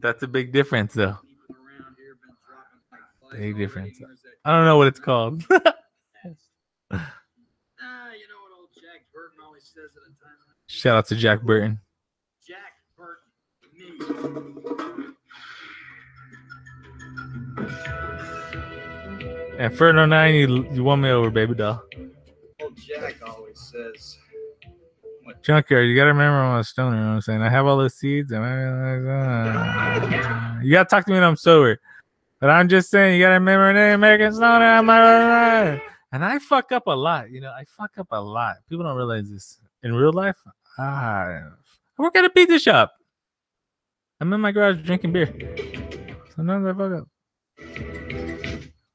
That's a big difference, though. People around here been dropping like flies Big difference. I don't know what it's called. You know what old Jack Burton always says at a time like this? Shout out to Jack Burton. Jack Burton, me. Inferno 9, you, you won me over, baby doll. Old Jack always says. What? Junkyard, you gotta remember I'm a stoner. You know what I'm saying? I have all those seeds. And I, uh, you gotta talk to me when I'm sober. But I'm just saying, you gotta remember the American stoner. I'm a- and I fuck up a lot. You know, I fuck up a lot. People don't realize this in real life. Ah, I work at a pizza shop. I'm in my garage drinking beer. Sometimes I fuck up.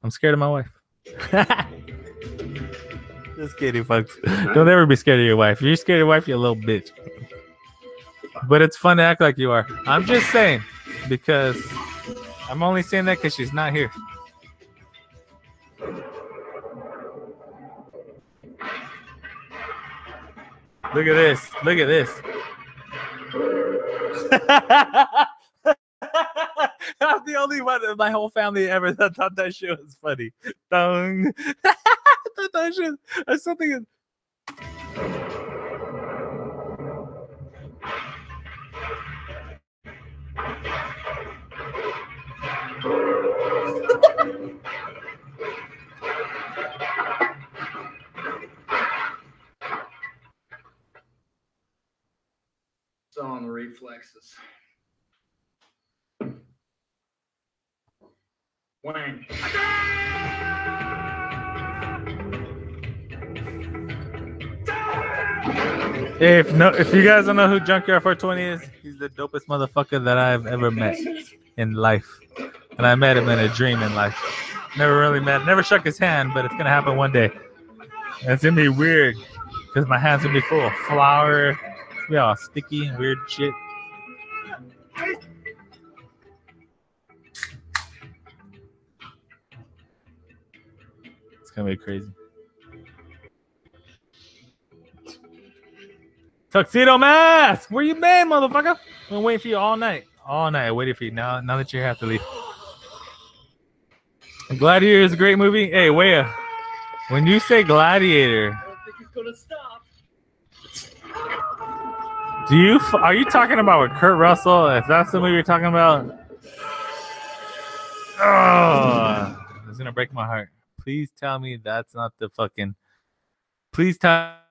I'm scared of my wife. Just kidding, folks. Don't ever be scared of your wife. If you're scared of your wife, you're a little bitch. But it's fun to act like you are. I'm just saying because I'm only saying that because she's not here. Look at this. Look at this. I'm the only one in my whole family ever that thought that shit was funny. Thought that shit that's something. It's on the reflexes. When? If no, if you guys don't know who Junkyard 420 is, he's the dopest motherfucker that I've ever met in life, and I met him in a dream in life. Never really met, never shook his hand, but it's gonna happen one day. And it's gonna be weird because my hands gonna be full of flour. It's be all sticky and weird shit. It's gonna be crazy. Tuxedo Mask, where you been, motherfucker? Been waiting for you all night. All night, waiting for you. Now, now that you have to leave. Gladiator is a great movie. Hey, Wea, when you say Gladiator, do you are you talking about with Kurt Russell? If that's the movie you're talking about, oh, it's gonna break my heart. Please tell me that's not the fucking. Please tell